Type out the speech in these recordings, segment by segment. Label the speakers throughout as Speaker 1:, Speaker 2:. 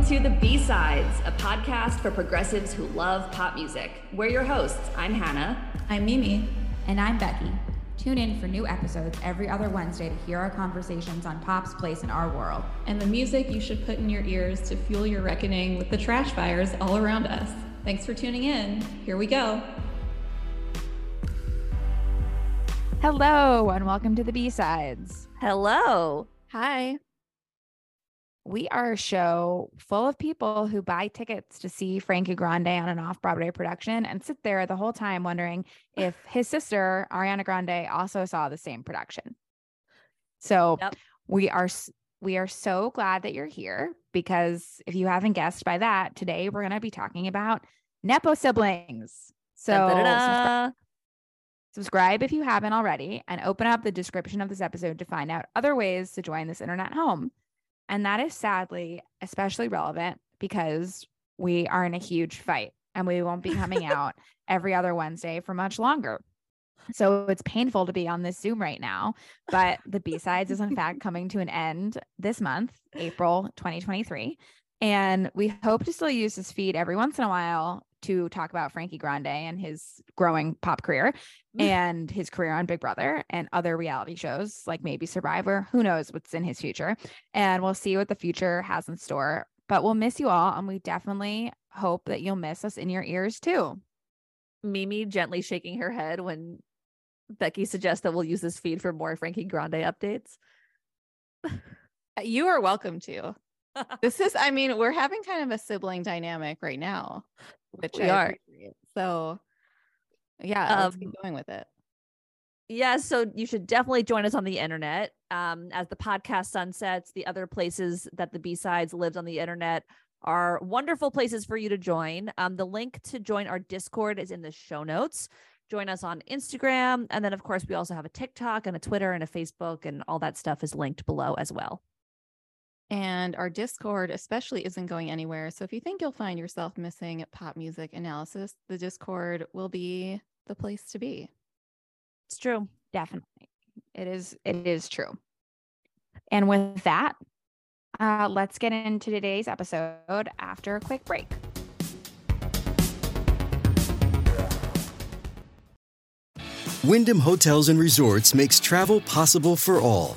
Speaker 1: Welcome to the B Sides, a podcast for progressives who love pop music. We're your hosts. I'm Hannah.
Speaker 2: I'm Mimi.
Speaker 3: And I'm Becky. Tune in for new episodes every other Wednesday to hear our conversations on pop's place in our world.
Speaker 2: And the music you should put in your ears to fuel your reckoning with the trash fires all around us. Thanks for tuning in. Here we go.
Speaker 3: Hello, and welcome to the B Sides.
Speaker 1: Hello.
Speaker 2: Hi.
Speaker 3: We are a show full of people who buy tickets to see Frankie Grande on an off Broadway production and sit there the whole time wondering if his sister, Ariana Grande, also saw the same production. So yep. we are we are so glad that you're here because if you haven't guessed by that, today we're going to be talking about Nepo siblings. So subscribe, subscribe if you haven't already and open up the description of this episode to find out other ways to join this internet home. And that is sadly especially relevant because we are in a huge fight and we won't be coming out every other Wednesday for much longer. So it's painful to be on this Zoom right now, but the B sides is in fact coming to an end this month, April 2023. And we hope to still use this feed every once in a while to talk about Frankie Grande and his growing pop career mm. and his career on Big Brother and other reality shows like maybe Survivor. Who knows what's in his future? And we'll see what the future has in store. But we'll miss you all. And we definitely hope that you'll miss us in your ears too.
Speaker 1: Mimi gently shaking her head when Becky suggests that we'll use this feed for more Frankie Grande updates.
Speaker 2: you are welcome to. this is, I mean, we're having kind of a sibling dynamic right now, which we I are. Appreciate. So, yeah, um, let's keep going with it.
Speaker 1: Yeah, so you should definitely join us on the internet. Um, as the podcast sunsets, the other places that the B sides lives on the internet are wonderful places for you to join. Um, the link to join our Discord is in the show notes. Join us on Instagram. And then, of course, we also have a TikTok and a Twitter and a Facebook, and all that stuff is linked below as well.
Speaker 2: And our Discord, especially, isn't going anywhere. So if you think you'll find yourself missing pop music analysis, the Discord will be the place to be.
Speaker 3: It's true. Definitely. It is. It is true. And with that, uh, let's get into today's episode after a quick break.
Speaker 4: Wyndham Hotels and Resorts makes travel possible for all.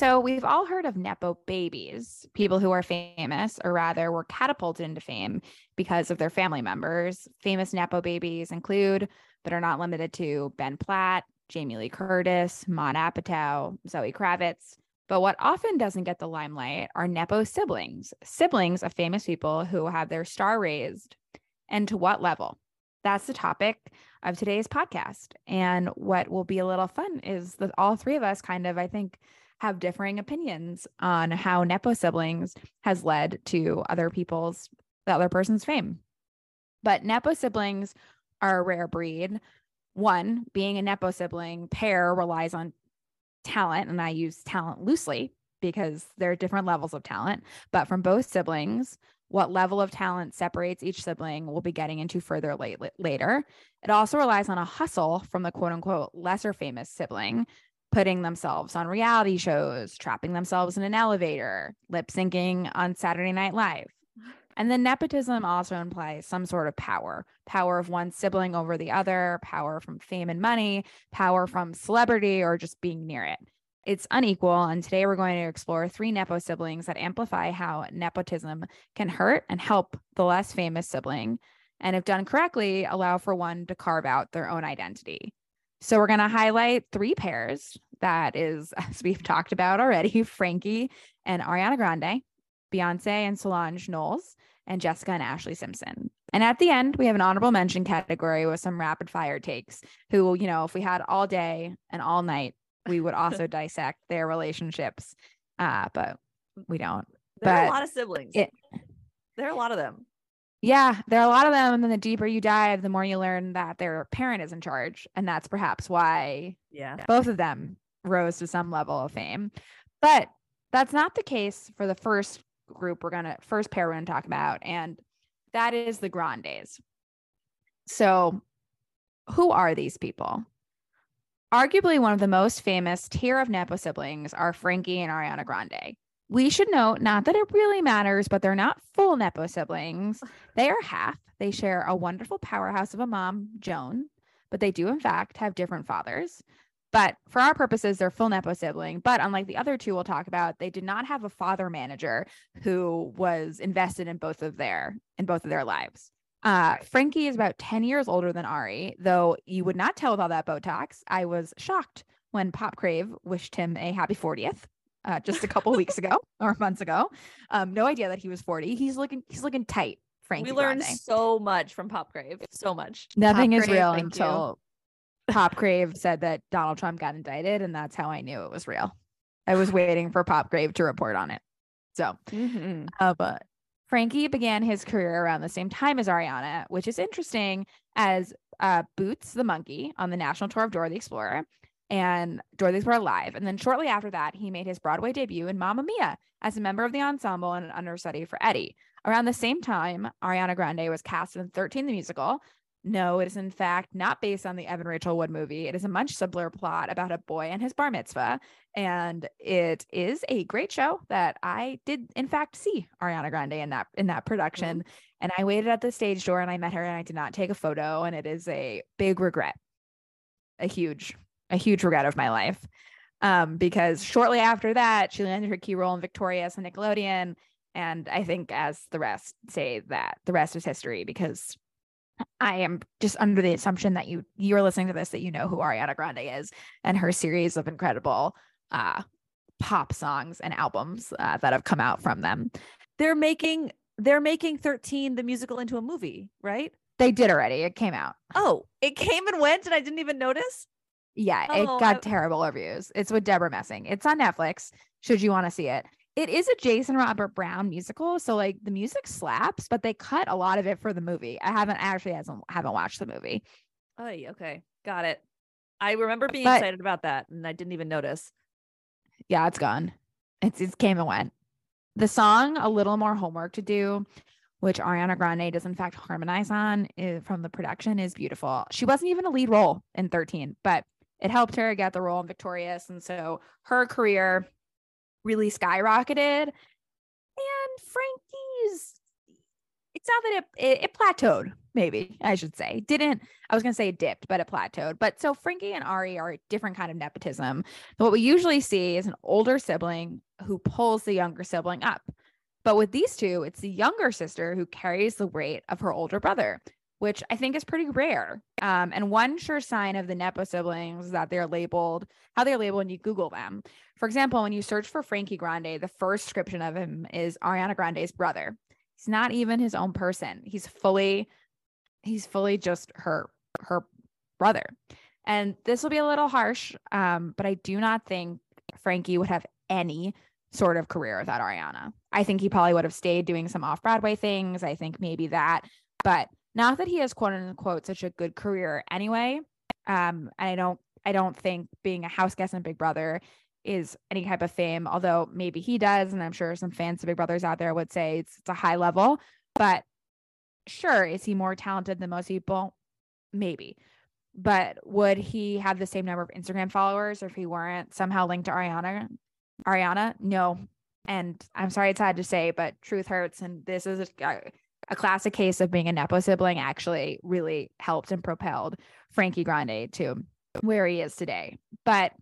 Speaker 3: So we've all heard of Nepo babies, people who are famous, or rather were catapulted into fame because of their family members. Famous Nepo babies include, but are not limited to, Ben Platt, Jamie Lee Curtis, Maud Apatow, Zoe Kravitz. But what often doesn't get the limelight are Nepo siblings, siblings of famous people who have their star raised. And to what level? That's the topic of today's podcast. And what will be a little fun is that all three of us kind of, I think, have differing opinions on how Nepo siblings has led to other people's, the other person's fame. But Nepo siblings are a rare breed. One, being a Nepo sibling pair relies on talent, and I use talent loosely because there are different levels of talent. But from both siblings, what level of talent separates each sibling we'll be getting into further late, later. It also relies on a hustle from the quote unquote lesser famous sibling putting themselves on reality shows, trapping themselves in an elevator, lip syncing on Saturday Night Live. And then nepotism also implies some sort of power power of one sibling over the other, power from fame and money, power from celebrity, or just being near it. It's unequal. And today we're going to explore three Nepo siblings that amplify how nepotism can hurt and help the less famous sibling. And if done correctly, allow for one to carve out their own identity. So we're going to highlight three pairs that is, as we've talked about already, Frankie and Ariana Grande, Beyonce and Solange Knowles, and Jessica and Ashlee Simpson. And at the end, we have an honorable mention category with some rapid fire takes who, you know, if we had all day and all night, we would also dissect their relationships. Uh, but we don't.
Speaker 1: There
Speaker 3: but
Speaker 1: are a lot of siblings. It,
Speaker 3: there
Speaker 1: are a lot of them.
Speaker 3: Yeah, there are a lot of them. And then the deeper you dive, the more you learn that their parent is in charge. And that's perhaps why
Speaker 1: Yeah.
Speaker 3: both of them rose to some level of fame. But that's not the case for the first group we're gonna first pair we're gonna talk about, and that is the Grandes. So, who are these people? Arguably one of the most famous tier of Nepo siblings are Frankie and Ariana Grande. We should note, not that it really matters, but they're not full Nepo siblings. They are half. They share a wonderful powerhouse of a mom, Joan, but they do, in fact, have different fathers. But for our purposes, they're full Nepo sibling. But unlike the other two we'll talk about, they did not have a father manager who was invested in both of their in both of their lives. Uh, Frankie is about 10 years older than Ari, though you would not tell with all that Botox. I was shocked when Pop Crave wished him a happy 40th uh, just a couple weeks ago or months ago. Um, no idea that he was 40. He's looking he's looking tight, Frankie.
Speaker 1: we learned
Speaker 3: Grande.
Speaker 1: so much from Pop Crave. So much.
Speaker 3: Nothing is real until Pop Crave said that Donald Trump got indicted, and that's how I knew it was real. I was waiting for Pop Crave to report on it. So,
Speaker 1: Mm-hmm.
Speaker 3: uh, but Frankie began his career around the same time as Ariana, which is interesting as uh, Boots the monkey on the national tour of Dora the Explorer and Dora Were Alive. And then shortly after that, he made his Broadway debut in Mamma Mia as a member of the ensemble and an understudy for Eddie. Around the same time, Ariana Grande was cast in 13 the musical. No, it is in fact not based on the Evan Rachel Wood movie. It is a much simpler plot about a boy and his bar mitzvah. And it is a great show that I did in fact see Ariana Grande in that in that production. Mm-hmm. And I waited at the stage door and I met her and I did not take a photo. And it is a big regret. A huge, a huge regret of my life. Um, because shortly after that, she landed her key role in Victorious and Nickelodeon. And I think, as the rest say, that the rest is history because I am just under the assumption that you you're listening to this that you know who Ariana Grande is and her series of incredible uh pop songs and albums uh, that have come out from them.
Speaker 1: They're making they're making 13 the musical into a movie, right?
Speaker 3: They did already. It came out.
Speaker 1: Oh, it came and went and I didn't even notice.
Speaker 3: Yeah,
Speaker 1: Oh,
Speaker 3: it got
Speaker 1: I-
Speaker 3: terrible reviews. It's with Debra Messing. It's on Netflix. Should you want to see it? It is a Jason Robert Brown musical, so like the music slaps, but they cut a lot of it for the movie. I haven't actually hasn't haven't watched the movie.
Speaker 1: Oh, okay. Got it. I remember being
Speaker 3: But-
Speaker 1: excited about that and I didn't even notice.
Speaker 3: Yeah, it's gone. It's it came and went. The song "A Little More Homework to Do," which Ariana Grande does in fact harmonize on i- from the production, is beautiful. She wasn't even a lead role in 13, but it helped her get the role in Victorious, and so her career really skyrocketed. And Frankie's, it's not that it, it it plateaued, maybe I should say. Didn't I was gonna say it dipped, but it plateaued. But so Frankie and Ari are a different kind of nepotism. What we usually see is an older sibling who pulls the younger sibling up. But with these two, it's the younger sister who carries the weight of her older brother, which I think is pretty rare. Um, and one sure sign of the Nepo siblings is that they're labeled, how they're labeled when you Google them. For example, when you search for Frankie Grande, the first description of him is Ariana Grande's brother. He's not even his own person. He's fully, he's fully just her, her brother. And this will be a little harsh, um, but I do not think Frankie would have any sort of career without Ariana. I think he probably would have stayed doing some off Broadway things. I think maybe that, but not that he has quote unquote such a good career anyway. Um, and I don't, I don't think being a house guest in Big Brother is any type of fame, although maybe he does, and I'm sure some fans of Big Brothers out there would say it's, it's a high level. But sure, is he more talented than most people? Maybe. But would he have the same number of Instagram followers if he weren't somehow linked to Ariana? Ariana? No. And I'm sorry it's sad to say, but truth hurts. And this is a, a classic case of being a Nepo sibling actually really helped and propelled Frankie Grande to where he is today. But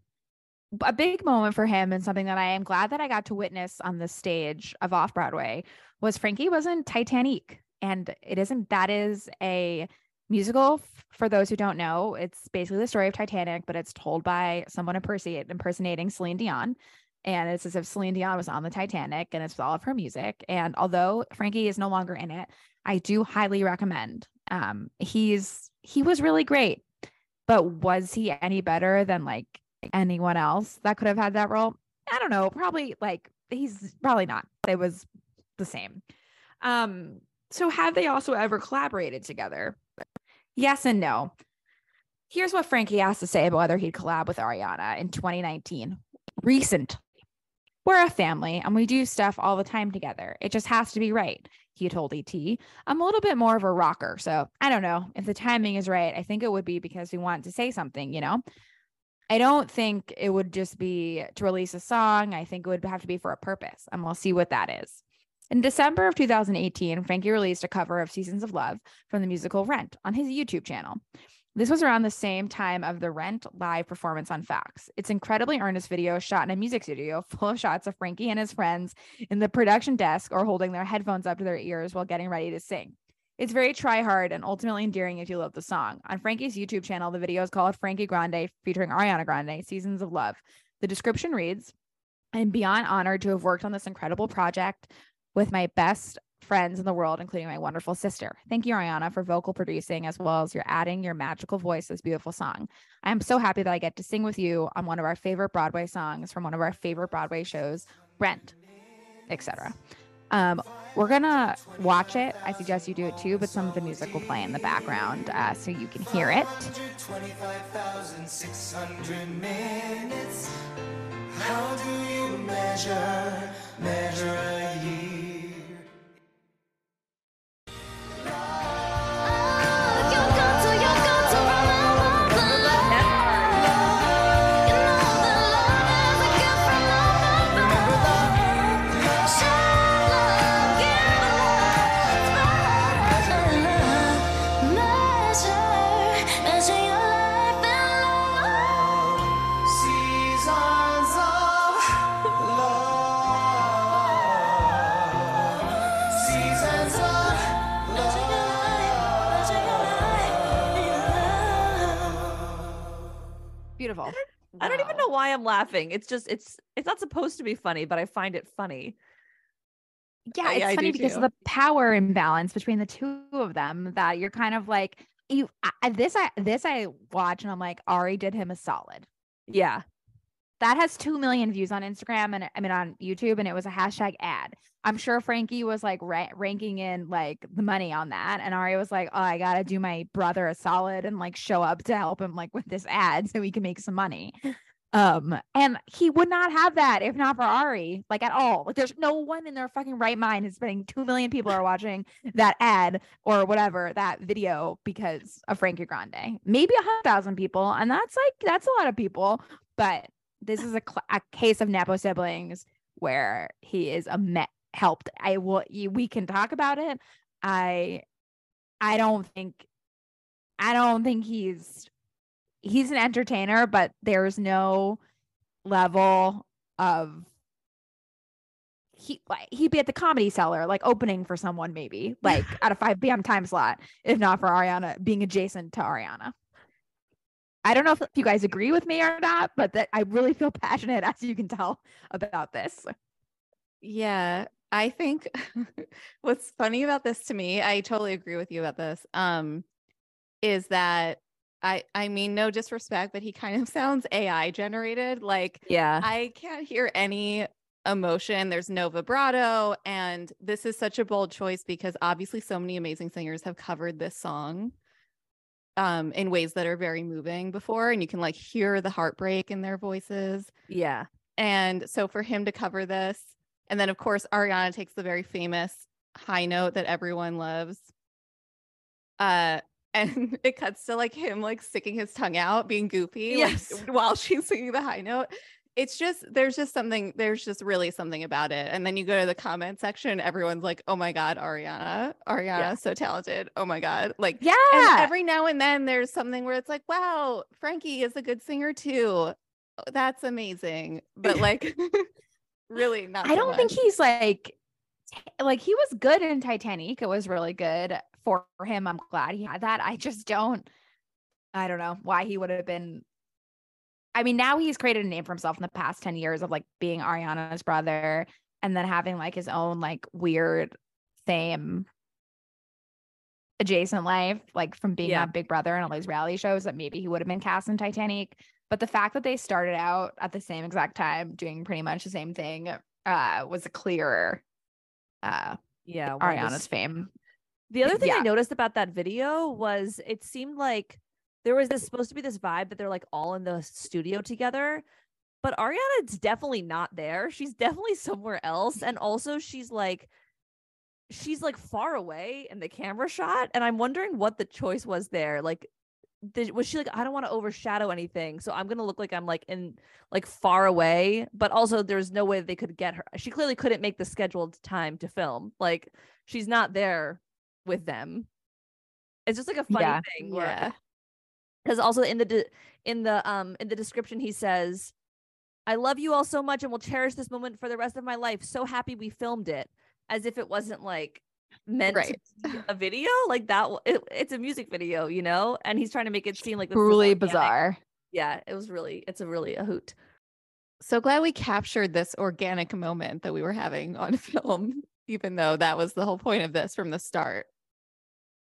Speaker 3: a big moment for him and something that I am glad that I got to witness on the stage of Off Broadway was Frankie was in Titanic. And it isn't, that is a musical for those who don't know. It's basically the story of Titanic, but it's told by someone impersonating Celine Dion. And it's as if Celine Dion was on the Titanic and it's all of her music. And although Frankie is no longer in it, I do highly recommend. Um, he's he was really great, but was he any better than like anyone else that could have had that role? I don't know. Probably like he's probably not. It was the same. Um, So, have they also ever collaborated together? Yes and no. Here's what Frankie has to say about whether he'd collab with Ariana in 2019. Recently, we're a family and we do stuff all the time together. It just has to be right. He told ET. I'm a little bit more of a rocker. So I don't know if the timing is right. I think it would be because we want to say something, you know? I don't think it would just be to release a song. I think it would have to be for a purpose, and we'll see what that is. In December of 2018, Frankie released a cover of Seasons of Love from the musical Rent on his YouTube channel. This was around the same time of the Rent live performance on Fox. It's incredibly earnest video shot in a music studio full of shots of Frankie and his friends in the production desk or holding their headphones up to their ears while getting ready to sing. It's very try hard and ultimately endearing if you love the song. On Frankie's YouTube channel, the video is called Frankie Grande featuring Ariana Grande, Seasons of Love. The description reads, I'm beyond honored to have worked on this incredible project with my best friends in the world, including my wonderful sister. Thank you, Ariana, for vocal producing as well as your adding your magical voice to this beautiful song. I am so happy that I get to sing with you on one of our favorite Broadway songs from one of our favorite Broadway shows, Rent, etc. Um, we're gonna watch it. I suggest you do it too, but some of the music will play in the background uh, so you can hear it.
Speaker 5: How do you measure, measure a year?
Speaker 1: Know why I'm laughing. It's just it's it's not supposed to be funny, but I find it funny.
Speaker 3: Yeah, it's
Speaker 2: I
Speaker 3: funny
Speaker 2: do
Speaker 3: because
Speaker 2: too.
Speaker 3: of the power imbalance between the two of them that you're kind of like you I, I- this I this I watch and I'm like Ari did him a solid.
Speaker 1: Yeah.
Speaker 3: That has 2 million views on Instagram and I mean on YouTube and it was a hashtag ad. I'm sure Frankie was like ra- ranking in like the money on that and Ari was like, "Oh, I got to do my brother a solid and like show up to help him like with this ad so we can make some money." Um, and he would not have that if not for Ari, like at all. Like there's no one in their fucking right mind is spending 2 million people are watching that ad or whatever, that video because of Frankie Grande. Maybe a hundred thousand people. And that's like, that's a lot of people. But this is a, cl- a case of Nepo siblings where he is a met helped. I will, we can talk about it. I, I don't think, I don't think he's he's an entertainer, but there's no level of he he'd be at the comedy cellar, like opening for someone maybe, like at a 5 p.m. time slot, if not for Ariana being adjacent to Ariana. I don't know if you guys agree with me or not, but that I really feel passionate, as you can tell, about this.
Speaker 2: Yeah, I think what's funny about this to me, I totally agree with you about this. Um, is that I I mean no disrespect, but he kind of sounds AI generated. Like
Speaker 1: Yeah.
Speaker 2: I can't hear any emotion. There's no vibrato. And this is such a bold choice because obviously so many amazing singers have covered this song um in ways that are very moving before and you can like hear the heartbreak in their voices.
Speaker 1: Yeah.
Speaker 2: And so for him to cover this, and then of course Ariana takes the very famous high note that everyone loves. Uh and it cuts to like him like sticking his tongue out, being goofy like, while she's singing the high note. It's just there's just something there's just really something about it. And then you go to the comment section, everyone's like, "Oh my god, Ariana, Ariana, so talented. Oh my god." Like
Speaker 3: Yeah.
Speaker 2: and every now and then there's something where it's like, wow, Frankie is a good singer too. Oh, That's amazing. But like really not.
Speaker 3: I
Speaker 2: so
Speaker 3: don't think he's like like he was good in Titanic. It was really good for him. I'm glad he had that. I just don't I don't know why he would have been I mean, now he's created a name for himself in the past 10 years of like being Ariana's brother and then having like his own like weird fame adjacent life, like from being
Speaker 1: Yeah.
Speaker 3: on Big Brother and all these reality shows that maybe he would have been cast in Titanic. But the fact that they started out at the same exact time doing pretty much the same thing uh was a clear uh
Speaker 1: Yeah.
Speaker 3: Ariana's fame.
Speaker 1: The other thing I noticed about that video was it seemed like there was this supposed to be this vibe that they're like all in the studio together, but Ariana's definitely not there. She's definitely somewhere else, and also she's like, she's like far away in the camera shot, and I'm wondering what the choice was there. Like, did, was she like, I don't want to overshadow anything, so I'm gonna look like I'm like in like far away, but also there's no way they could get her. She clearly couldn't make the scheduled time to film. Like, she's not there with them. It's just like a funny
Speaker 3: Yeah.
Speaker 1: thing. where-
Speaker 2: Yeah.
Speaker 1: because also in the de- in the um in the description he says i love you all so much and will cherish this moment for the rest of my life so happy we filmed it as if it wasn't like meant
Speaker 2: Right.
Speaker 1: to be a video like that it, it's a music video you know and he's trying to make it seem like this is
Speaker 3: Truly
Speaker 1: organic.
Speaker 3: bizarre.
Speaker 1: yeah it was really it's a really a hoot
Speaker 2: So glad we captured this organic moment that we were having on film, even though that was the whole point of this from the start.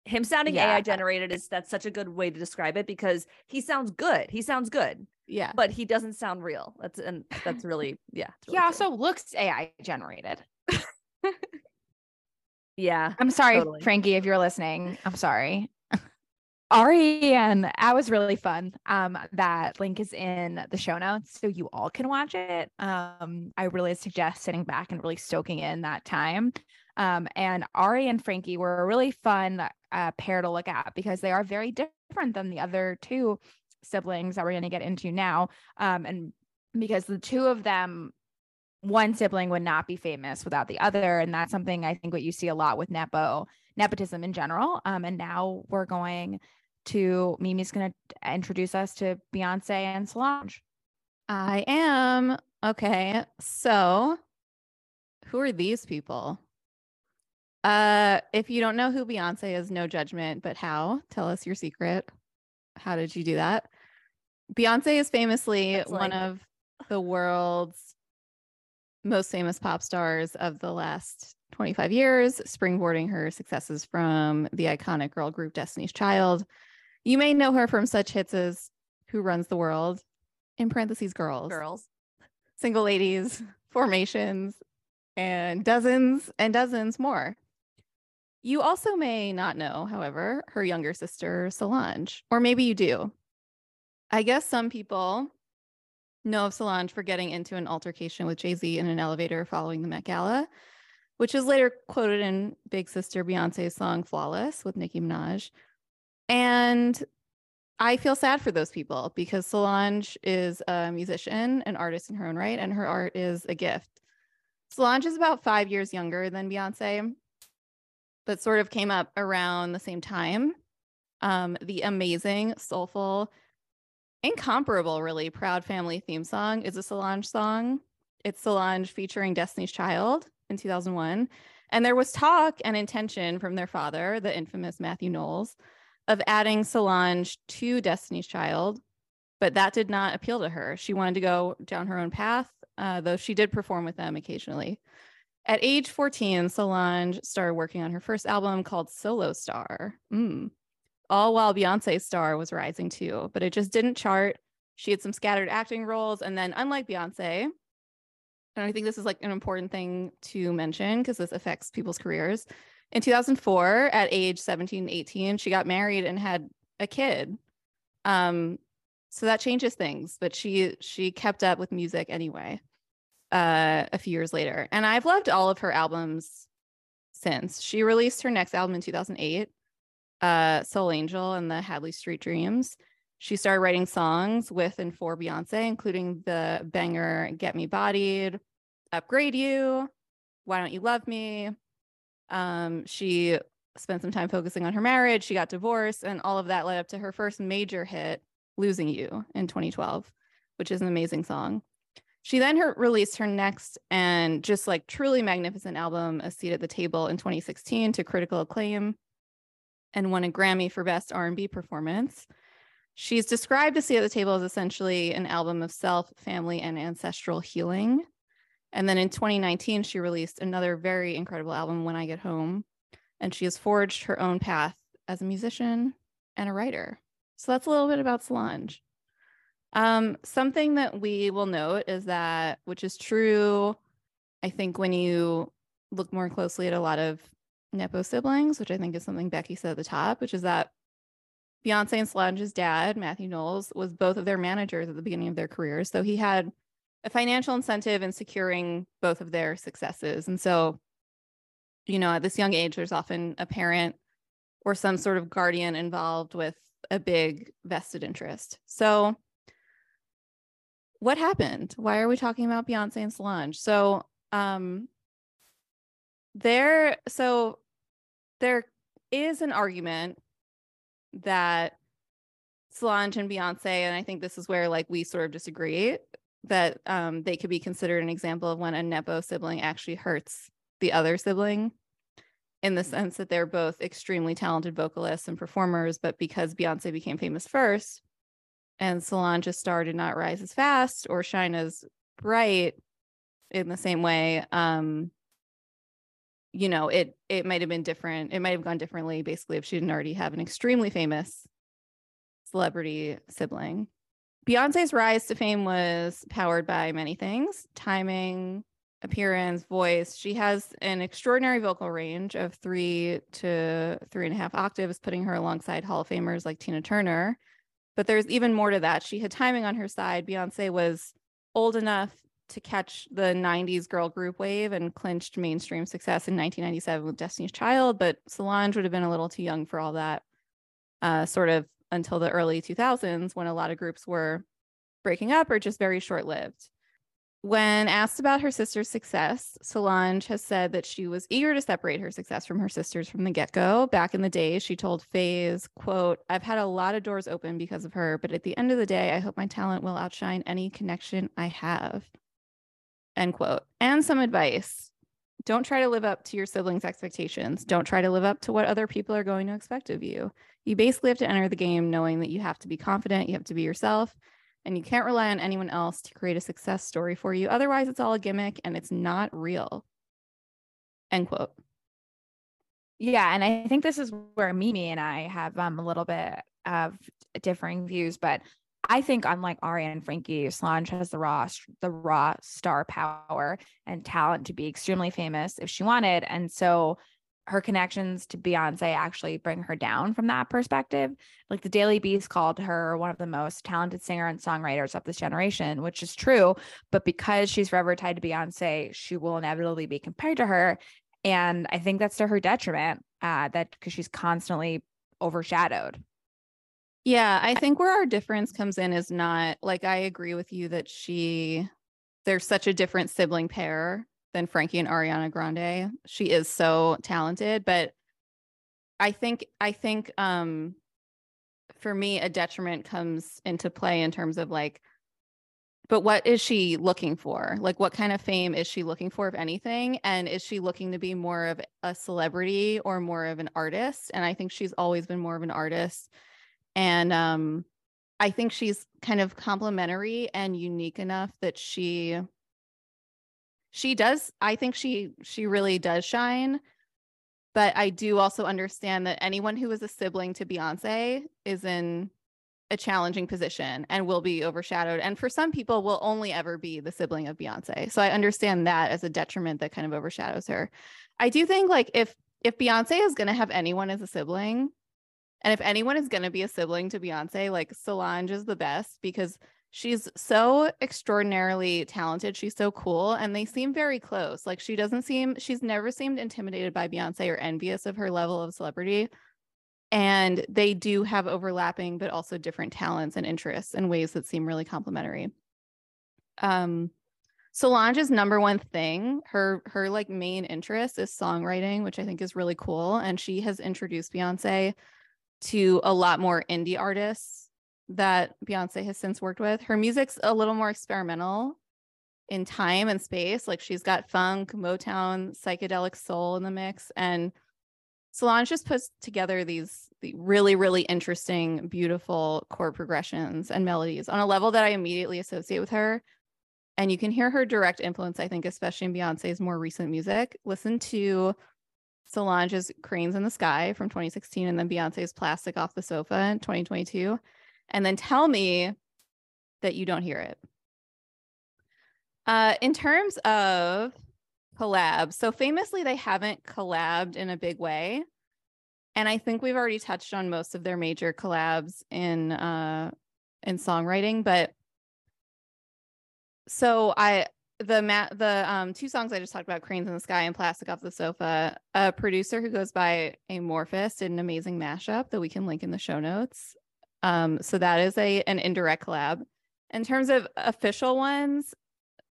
Speaker 1: Him sounding
Speaker 3: Yeah.
Speaker 1: ai generated is that's such a good way to describe it because he sounds good he sounds good
Speaker 2: Yeah.
Speaker 1: but he doesn't sound real that's and that's really yeah it's
Speaker 3: He also looks AI generated.
Speaker 1: yeah
Speaker 3: I'm sorry,
Speaker 1: Totally.
Speaker 3: Frankie, if you're listening. I'm sorry. Ari and that was really fun. Um, that link is in the show notes, so you all can watch it. Um, I really suggest sitting back and really soaking in that time. Um, and Ari and Frankie were a really fun uh, pair to look at because they are very different than the other two siblings that we're going to get into now. Um, and because the two of them one sibling would not be famous without the other and that's something i think what you see a lot with nepo nepotism in general um and now we're going to mimi's going to introduce us to beyonce and solange
Speaker 2: I am. Okay. So, who are these people? Uh, if you don't know who Beyonce is, no judgment, but how? Tell us your secret. How did you do that? Beyonce is famously
Speaker 1: That's
Speaker 2: one
Speaker 1: like-
Speaker 2: of the world's most famous pop stars of the last 25 years, springboarding her successes from the iconic girl group Destiny's Child. You may know her from such hits as Who Runs the World, in parentheses, girls,
Speaker 1: girls
Speaker 2: single ladies, formations, and dozens and dozens more. You also may not know, however, her younger sister, Solange, or maybe you do. I guess some people know of Solange for getting into an altercation with Jay Z in an elevator following the Met Gala, which is later quoted in Big Sister Beyonce's song Flawless with Nicki Minaj. And I feel sad for those people because Solange is a musician, an artist in her own right, and her art is a gift. Solange is about five years younger than Beyonce, but sort of came up around the same time. Um, the amazing, soulful, incomparable, really proud family theme song is a Solange song. It's Solange featuring Destiny's Child in 2001. And there was talk and intention from their father, the infamous Matthew Knowles, of adding Solange to Destiny's Child, but that did not appeal to her. She wanted to go down her own path, uh, though she did perform with them occasionally. At age 14, Solange started working on her first album called Solo Star. Mm. All while Beyonce's star was rising too, but it just didn't chart. She had some scattered acting roles. And then, unlike Beyonce, and I think this is like an important thing to mention because this affects people's careers. In 2004, at age 17, 18, she got married and had a kid. Um, so that changes things, but she she kept up with music anyway. Uh, a few years later, and I've loved all of her albums since. She released her next album in 2008, uh, Sol-Angel and the Hadley Street Dreams. She started writing songs with and for Beyonce, including the banger "Get Me Bodied," "Upgrade You," "Why Don't You Love Me." Um, she spent some time focusing on her marriage. She got divorced, and all of that led up to her first major hit, Losing You, in 2012, which is an amazing song. She then her, released her next and just like truly magnificent album, A Seat at the Table, in 2016 to critical acclaim and won a Grammy for Best R&B Performance. She's described A Seat at the Table as essentially an album of self, family, and ancestral healing. And then in 2019, she released another very incredible album, When I Get Home. And she has forged her own path as a musician and a writer. So that's a little bit about Solange. Um, something that we will note is that, which is true, I think when you look more closely at a lot of Nepo siblings, which I think is something Becky said at the top, which is that Beyonce and Solange's dad, Matthew Knowles, was both of their managers at the beginning of their careers. So he had a financial incentive in securing both of their successes. And so, you know, at this young age, there's often a parent or some sort of guardian involved with a big vested interest. So, what happened? Why are we talking about Beyonce and Solange? So, um, there, so there is an argument that Solange and Beyonce, and I think this is where like we sort of disagree, that um, they could be considered an example of when a Nepo sibling actually hurts the other sibling in the sense that they're both extremely talented vocalists and performers, but because Beyonce became famous first and Solange's star did not rise as fast or shine as bright in the same way, um, you know, it it might have been different. It might have gone differently, basically, if she didn't already have an extremely famous celebrity sibling. Beyonce's rise to fame was powered by many things timing, appearance, voice. She has an extraordinary vocal range of three to three and a half octaves, putting her alongside Hall of Famers like Tina Turner. But there's even more to that. She had timing on her side. Beyonce was old enough to catch the 90s girl group wave and clinched mainstream success in 1997 with Destiny's Child, but Solange would have been a little too young for all that. Uh, sort of until the early 2000s when a lot of groups were breaking up or just very short lived. When asked about her sister's success, Solange has said that she was eager to separate her success from her sisters from the get-go. Back in the day, she told Faze, quote, I've had a lot of doors open because of her, but at the end of the day, I hope my talent will outshine any connection I have. End quote. And some advice. Don't try to live up to your siblings' expectations. Don't try to live up to what other people are going to expect of you. You basically have to enter the game knowing that you have to be confident, you have to be yourself, and you can't rely on anyone else to create a success story for you. Otherwise, it's all a gimmick and it's not real. End quote.
Speaker 3: Yeah, and I think this is where Mimi and I have um a little bit of differing views, but I think unlike Aria and Frankie, Solange has the raw the raw star power and talent to be extremely famous if she wanted, and so her connections to Beyonce actually bring her down from that perspective. Like the Daily Beast called her one of the most talented singer and songwriters of this generation, which is true. But because she's forever tied to Beyonce, she will inevitably be compared to her. And I think that's to her detriment, uh, that because she's constantly overshadowed.
Speaker 2: Yeah, I think where our difference comes in is not like I agree with you that she there's such a different sibling pair than Frankie and Ariana Grande. She is so talented, but I think I think um for me a detriment comes into play in terms of like but what is she looking for? Like what kind of fame is she looking for if anything? And is she looking to be more of a celebrity or more of an artist? And I think she's always been more of an artist. And um I think she's kind of complimentary and unique enough that she she does i think she she really does shine but i do also understand that anyone who is a sibling to beyonce is in a challenging position and will be overshadowed and for some people will only ever be the sibling of beyonce so i understand that as a detriment that kind of overshadows her. I do think like if if beyonce is going to have anyone as a sibling and if anyone is going to be a sibling to beyonce like solange is the best because she's so extraordinarily talented. She's so cool. And they seem very close. Like she doesn't seem, she's never seemed intimidated by Beyonce or envious of her level of celebrity. And they do have overlapping, but also different talents and interests in ways that seem really complementary. Um, Solange's number one thing, her her like main interest is songwriting, which I think is really cool. And she has introduced Beyonce to a lot more indie artists that Beyonce has since worked with. Her music's a little more experimental in time and space. Like she's got funk, Motown, psychedelic soul in the mix. And Solange just puts together these really, really interesting, beautiful chord progressions and melodies on a level that I immediately associate with her. And you can hear her direct influence, I think, especially in Beyonce's more recent music. Listen to Solange's Cranes in the Sky from 2016 and then Beyonce's Plastic Off the Sofa in 2022 and then tell me that you don't hear it. Uh, in terms of collabs, So famously, they haven't collabed in a big way. And I think we've already touched on most of their major collabs in uh in songwriting, but so I the ma- the um two songs I just talked about, Cranes in the Sky and Plastic Off the Sofa, a producer who goes by Amorphous did an amazing mashup that we can link in the show notes. Um, so that is a an indirect collab. In terms of official ones,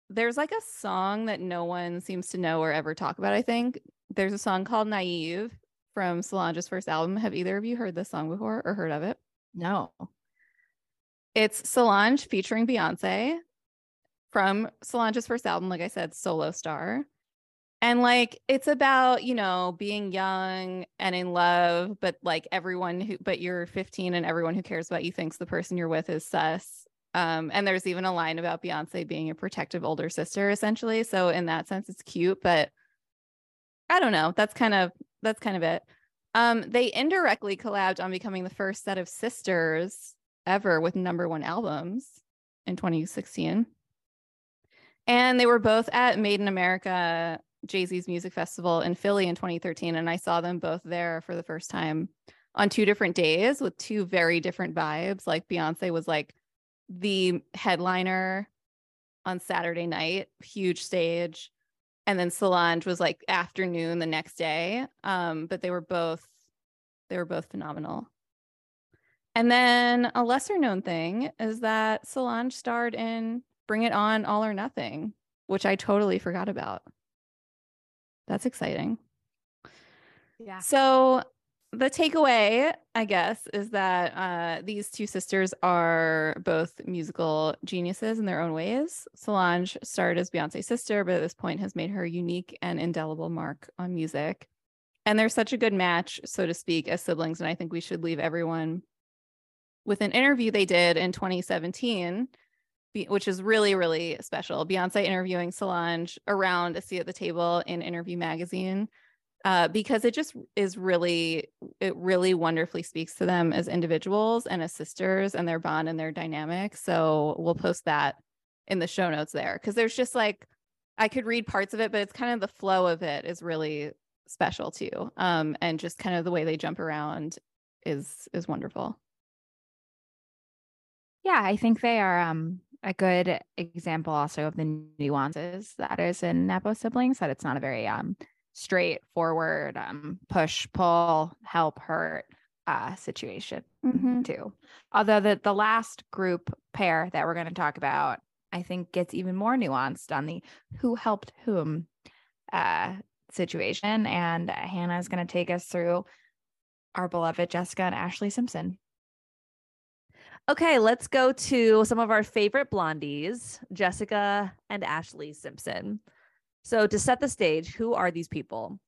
Speaker 2: there's like a song that no one seems to know or ever talk about, I think. There's a song called Naive from Solange's first album. Have either of you heard this song before or heard of it?
Speaker 3: No.
Speaker 2: It's Solange featuring Beyonce from Solange's first album, like I said, Solo Star. And like it's about, you know, being young and in love, but like everyone who but you're 15 and everyone who cares about you thinks the person you're with is sus. Um, and there's even a line about Beyonce being a protective older sister, essentially. So in that sense, it's cute, but I don't know. That's kind of that's kind of it. Um, they indirectly collabed on becoming the first set of sisters ever with number one albums in 2016. And they were both at Made in America, Jay Z's music festival in Philly in 2013. And I saw them both there for the first time on two different days with two very different vibes. Like Beyonce was like the headliner on Saturday night, huge stage. And then Solange was like afternoon the next day. Um, but they were both they were both phenomenal. And then a lesser known thing is that Solange starred in Bring It On All or Nothing, which I totally forgot about. That's exciting.
Speaker 3: Yeah.
Speaker 2: So the takeaway, I guess, is that uh, these two sisters are both musical geniuses in their own ways. Solange started as Beyonce's sister, but at this point has made her unique and indelible mark on music. And they're such a good match, so to speak, as siblings. And I think we should leave everyone with an interview they did in 2017, be- which is really, really special. Beyonce interviewing Solange around a seat at the table in Interview Magazine uh, because it just is really, it really wonderfully speaks to them as individuals and as sisters and their bond and their dynamic. So we'll post that in the show notes there because there's just like, I could read parts of it, but it's kind of the flow of it is really special too. Um, and just kind of the way they jump around is is wonderful.
Speaker 3: Yeah, I think they are um a good example also of the nuances that is in Nepo siblings, that it's not a very um straightforward um push, pull, help, hurt uh situation
Speaker 2: Mhm.
Speaker 3: too. Although the the last group pair that we're going to talk about, I think gets even more nuanced on the who helped whom uh situation. And Hannah is going to take us through our beloved Jessica and Ashlee Simpson.
Speaker 1: Okay, let's go to some of our favorite blondies, Jessica and Ashlee Simpson. So, to set the stage, who are these people?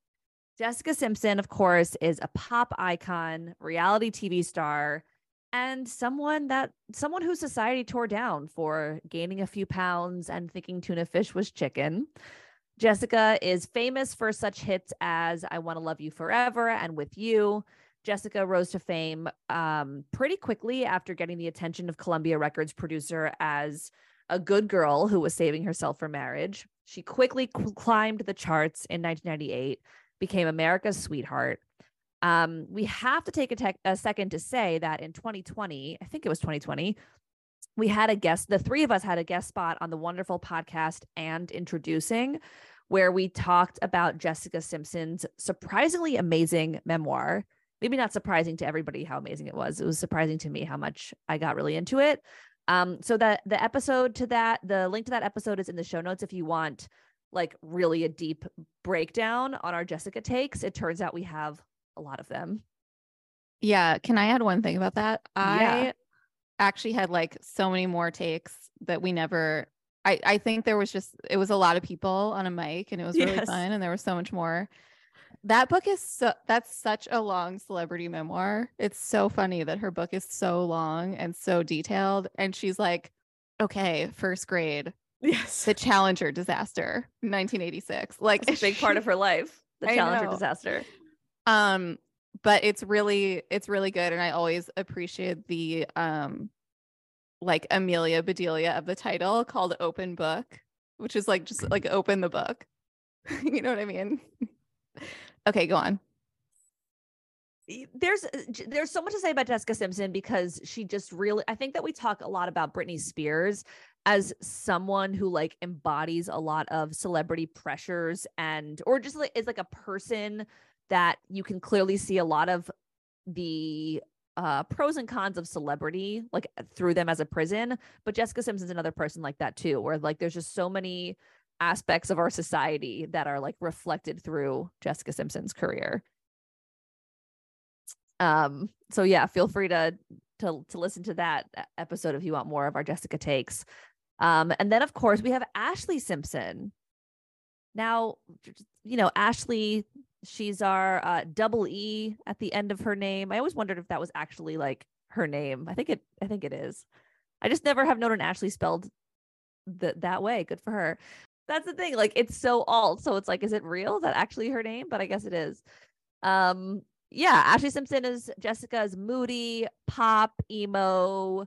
Speaker 1: Jessica Simpson, of course, is a pop icon, reality TV star, and someone that someone who society tore down for gaining a few pounds and thinking tuna fish was chicken. Jessica is famous for such hits as I Want to Love You Forever and With You. Jessica rose to fame um, pretty quickly after getting the attention of Columbia Records producer as a good girl who was saving herself for marriage. She quickly cl- climbed the charts in 1998, became America's sweetheart. Um, we have to take a, tec- a second to say that in 2020, I think it was 2020, we had a guest, the three of us had a guest spot on the wonderful podcast and introducing, where we talked about Jessica Simpson's surprisingly amazing memoir. Maybe not surprising to everybody how amazing it was. It was surprising to me how much I got really into it. Um, so that the episode to that, the link to that episode is in the show notes if you want like really a deep breakdown on our Jessica takes. It turns out we have a lot of them.
Speaker 2: Yeah. Can I add one thing about that? I
Speaker 1: Yeah.
Speaker 2: actually had like so many more takes that we never. I I think there was just it was a lot of people on a mic and it was really
Speaker 1: Yes.
Speaker 2: fun and there was so much more. That book is so that's such a long celebrity memoir. It's so funny that her book is so long and so detailed and she's like, okay, first grade,
Speaker 1: Yes.
Speaker 2: the Challenger disaster, 1986. Like
Speaker 1: It's a big part of her life, the Challenger disaster.
Speaker 2: um but it's really it's really good and i always appreciate the um like amelia bedelia of the title called open book which is like just like open the book you know what I mean? Okay, go on.
Speaker 1: there's uh, there's so much to say about Jessica Simpson because she just really I think that we talk a lot about Britney Spears as someone who like embodies a lot of celebrity pressures and or just like is like a person that you can clearly see a lot of the uh pros and cons of celebrity like through them as a prison but Jessica Simpson's another person like that too where like there's just so many aspects of our society that are like reflected through Jessica Simpson's career. Um so yeah feel free to to to listen to that episode if you want more of our jessica takes. Um and then of course we have ashlee simpson. Now you know ashlee she's our uh double e at the end of her name. I always wondered if that was actually like her name. I think it i think it is. I just never have known an ashley spelled th- that way. Good for her that's the thing like it's so alt so it's like is it real Is that actually her name but i guess it is um yeah, Ashlee Simpson is Jessica's moody pop emo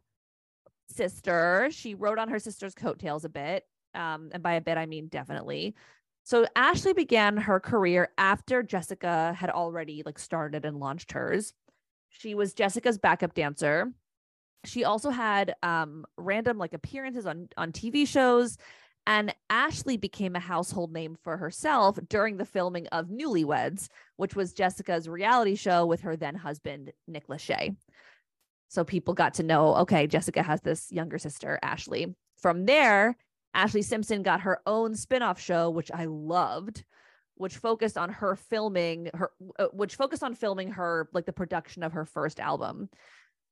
Speaker 1: sister. She wrote on her sister's coattails a bit. Um, and by a bit, I mean definitely. So Ashlee began her career after Jessica had already like started and launched hers. She was Jessica's backup dancer. She also had um random like appearances on on TV shows and Ashlee became a household name for herself during the filming of Newlyweds, which was Jessica's reality show with her then husband, Nick Lachey. So people got to know, okay, Jessica has this younger sister, Ashlee. From there, Ashlee Simpson got her own spin-off show, which I loved, which focused on her filming her uh, which focused on filming her like the production of her first album.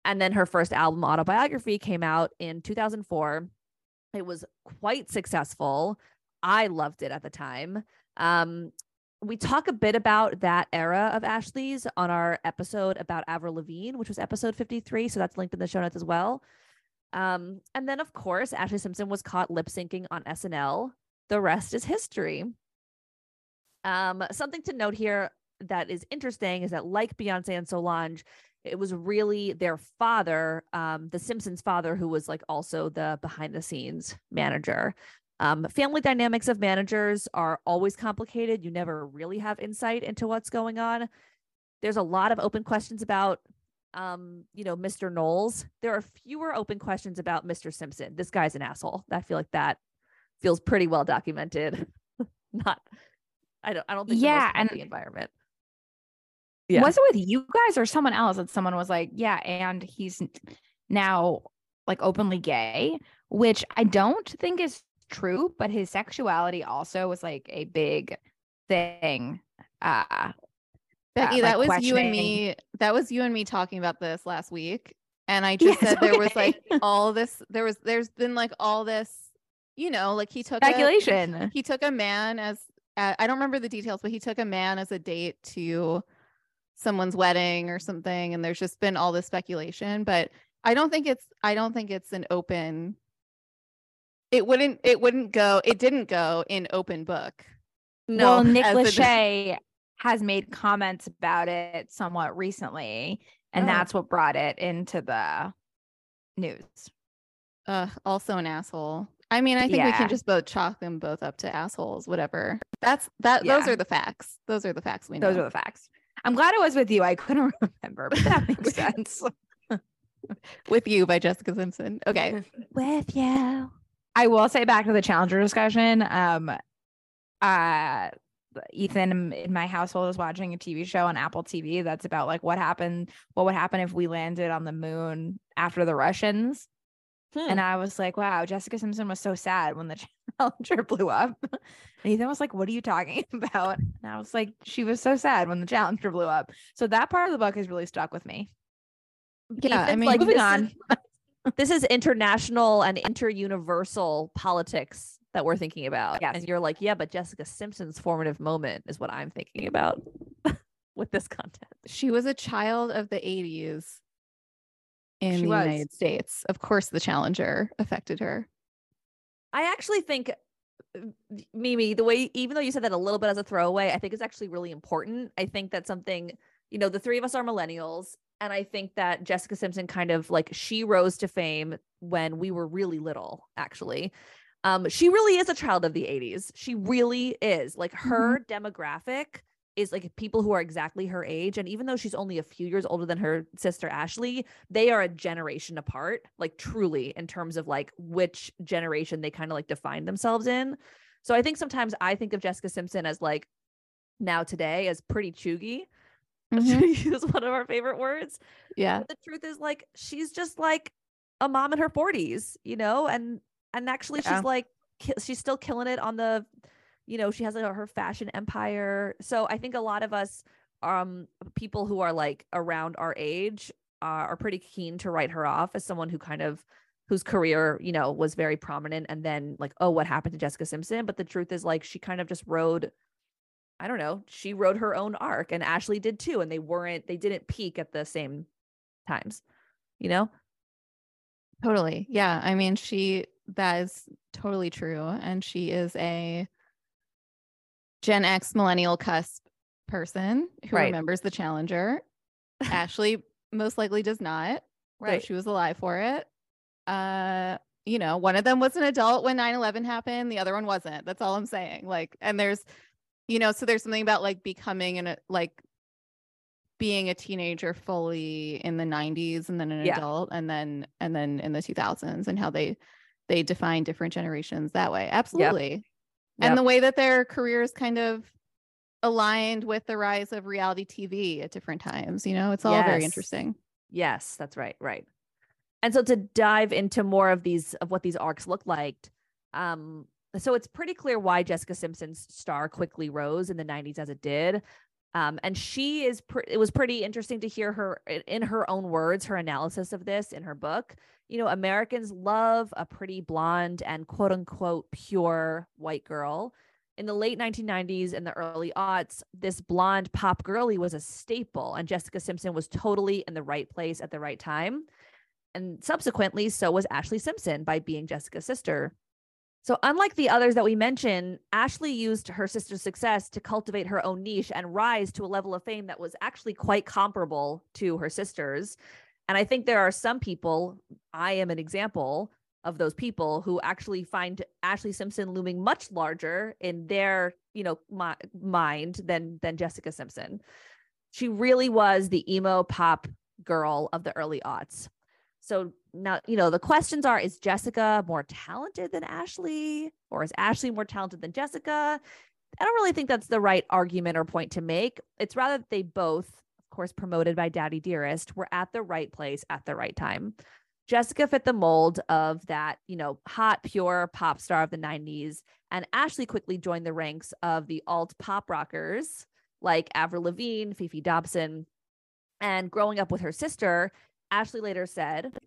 Speaker 1: And then her first album autobiography came out in 2004 it was quite successful. I loved it at the time. Um, we talk a bit about that era of Ashlee's on our episode about Avril Lavigne, which was episode 53. So that's linked in the show notes as well. Um, and then, of course, Ashlee Simpson was caught lip syncing on SNL. The rest is history. Um, something to note here that is interesting is that, like Beyonce and Solange, it was really their father, um, the Simpsons' father, who was like also the behind the scenes manager. Um, family dynamics of managers are always complicated. You never really have insight into what's going on. There's a lot of open questions about, um, you know, Mr. Knowles. There are fewer open questions about Mr. Simpson. This guy's an asshole. I feel like that feels pretty well documented. Not, I don't, I don't think.
Speaker 3: Yeah,
Speaker 1: the
Speaker 3: and-
Speaker 1: healthy environment. Yeah.
Speaker 3: Was it with you guys or someone else that someone was like, yeah, and he's now like openly gay, which I don't think is true, but his sexuality also was like a big thing. Uh
Speaker 2: Becky,
Speaker 3: like,
Speaker 2: that was you and me. That was you and me talking about this last week. And I just
Speaker 3: Yes,
Speaker 2: said there was like all this, there was, there's been like all this, you know, like he took a-
Speaker 3: speculation.
Speaker 2: he took a man as, uh, I don't remember the details, but he took a man as a date to someone's wedding or something. And there's just been all this speculation, but I don't think it's, I don't think it's an open, it wouldn't, it wouldn't go, it didn't go in open book.
Speaker 3: no well, Nick
Speaker 2: as in-
Speaker 3: Lachey has made comments about it somewhat recently, and
Speaker 1: Oh.
Speaker 3: that's what brought it into the news.
Speaker 2: Uh, also an asshole. I mean, I think we can just both chalk them both up to assholes, whatever. That's that. Those are the facts. Those are the facts we know.
Speaker 3: Those are the facts. I'm glad it was with you. I couldn't remember, but that makes sense.
Speaker 2: With you by Jessica Simpson. Okay.
Speaker 1: with you?
Speaker 3: I will say back to the challenger discussion. Um, uh, Ethan in- in my household is watching a TV show on Apple TV that's about like what happened, what would happen if we landed on the moon after the Russians.
Speaker 1: Hmm.
Speaker 3: And I was like, wow, Jessica Simpson was so sad when the Challenger blew up. And Ethan was like, what are you talking about? And I was like, she was so sad when the Challenger blew up. So that part of the book has really stuck with me.
Speaker 2: Yeah, I mean-
Speaker 1: like,
Speaker 3: Moving
Speaker 1: this
Speaker 3: on.
Speaker 1: Is, this is international and inter-universal politics that we're thinking about.
Speaker 3: Yes.
Speaker 1: And you're like, yeah, but Jessica Simpson's formative moment is what I'm thinking about with this content.
Speaker 2: She was a child of the 80s in
Speaker 3: She
Speaker 2: the
Speaker 3: was.
Speaker 2: United States. Of course, the Challenger affected her.
Speaker 1: I actually think Mimi, the way even though you said that a little bit as a throwaway, I think it's actually really important. I think that something, you know, the three of us are millennials, and I think that Jessica Simpson kind of like she rose to fame when we were really little, actually. Um, she really is a child of the 80s. She really is. Like her demographic is like people who are exactly her age. And even though she's only a few years older than her sister Ashlee, they are a generation apart, like truly in terms of like which generation they kind of like define themselves in. So I think sometimes I think of Jessica Simpson as like now today as pretty chuggy.
Speaker 2: Mhm.
Speaker 1: Use one of our favorite words.
Speaker 2: Yeah.
Speaker 1: But the truth is like she's just like a mom in her 40s, you know, and and actually
Speaker 3: Yeah.
Speaker 1: she's like ki- she's still killing it on the you know, she has like, her fashion empire. So I think a lot of us um people who are like around our age uh, are pretty keen to write her off as someone who kind of whose career, you know, was very prominent and then like oh what happened to Jessica Simpson, but the truth is like she kind of just rode I don't know, she rode her own arc and Ashlee did too and they weren't they didn't peak at the same times. You know?
Speaker 2: Totally. Yeah. I mean, she, that is totally true. And she is a Gen X millennial cusp person who
Speaker 1: Right.
Speaker 2: remembers the Challenger. Ashlee most likely does not, though she was alive for it. Uh, you know, one of them was an adult when 9 11 happened, the other one wasn't. That's all I'm saying. Like, and there's, you know, so there's something about like becoming an, like, being a teenager fully in the 90s and then an
Speaker 1: Yeah.
Speaker 2: adult and then and then in the 2000s and how they they define different generations that way absolutely
Speaker 1: Yep.
Speaker 2: And the way that their careers kind of aligned with the rise of reality tv at different times you know it's all very interesting
Speaker 1: Yes, that's right, right. And so to dive into more of these of what these arcs look like, um, so it's pretty clear why Jessica Simpson's star quickly rose in the 90s as it did. Um, and she is it was pretty interesting to hear her in- in her own words, her analysis of this in her book. You know, Americans love a pretty blonde and quote unquote pure white girl. In the late 1990s and the early aughts, this blonde pop girly was a staple, and Jessica Simpson was totally in the right place at the right time. And subsequently, so was Ashlee Simpson by being Jessica's sister. So, unlike the others that we mentioned, Ashlee used her sister's success to cultivate her own niche and rise to a level of fame that was actually quite comparable to her sister's. And I think there are some people, I am an example of those people who actually find Ashlee Simpson looming much larger in their, you know, mi- mind than than Jessica Simpson. She really was the emo pop girl of the early aughts. So now, you know, the questions are is Jessica more talented than Ashlee or is Ashlee more talented than Jessica? I don't really think that's the right argument or point to make. It's rather that they both, of course, promoted by Daddy Dearest, were at the right place at the right time. Jessica fit the mold of that, you know, hot, pure pop star of the 90s. And Ashlee quickly joined the ranks of the alt pop rockers like Avril Lavigne, Fefe Dobson. And growing up with her sister, Ashlee later said,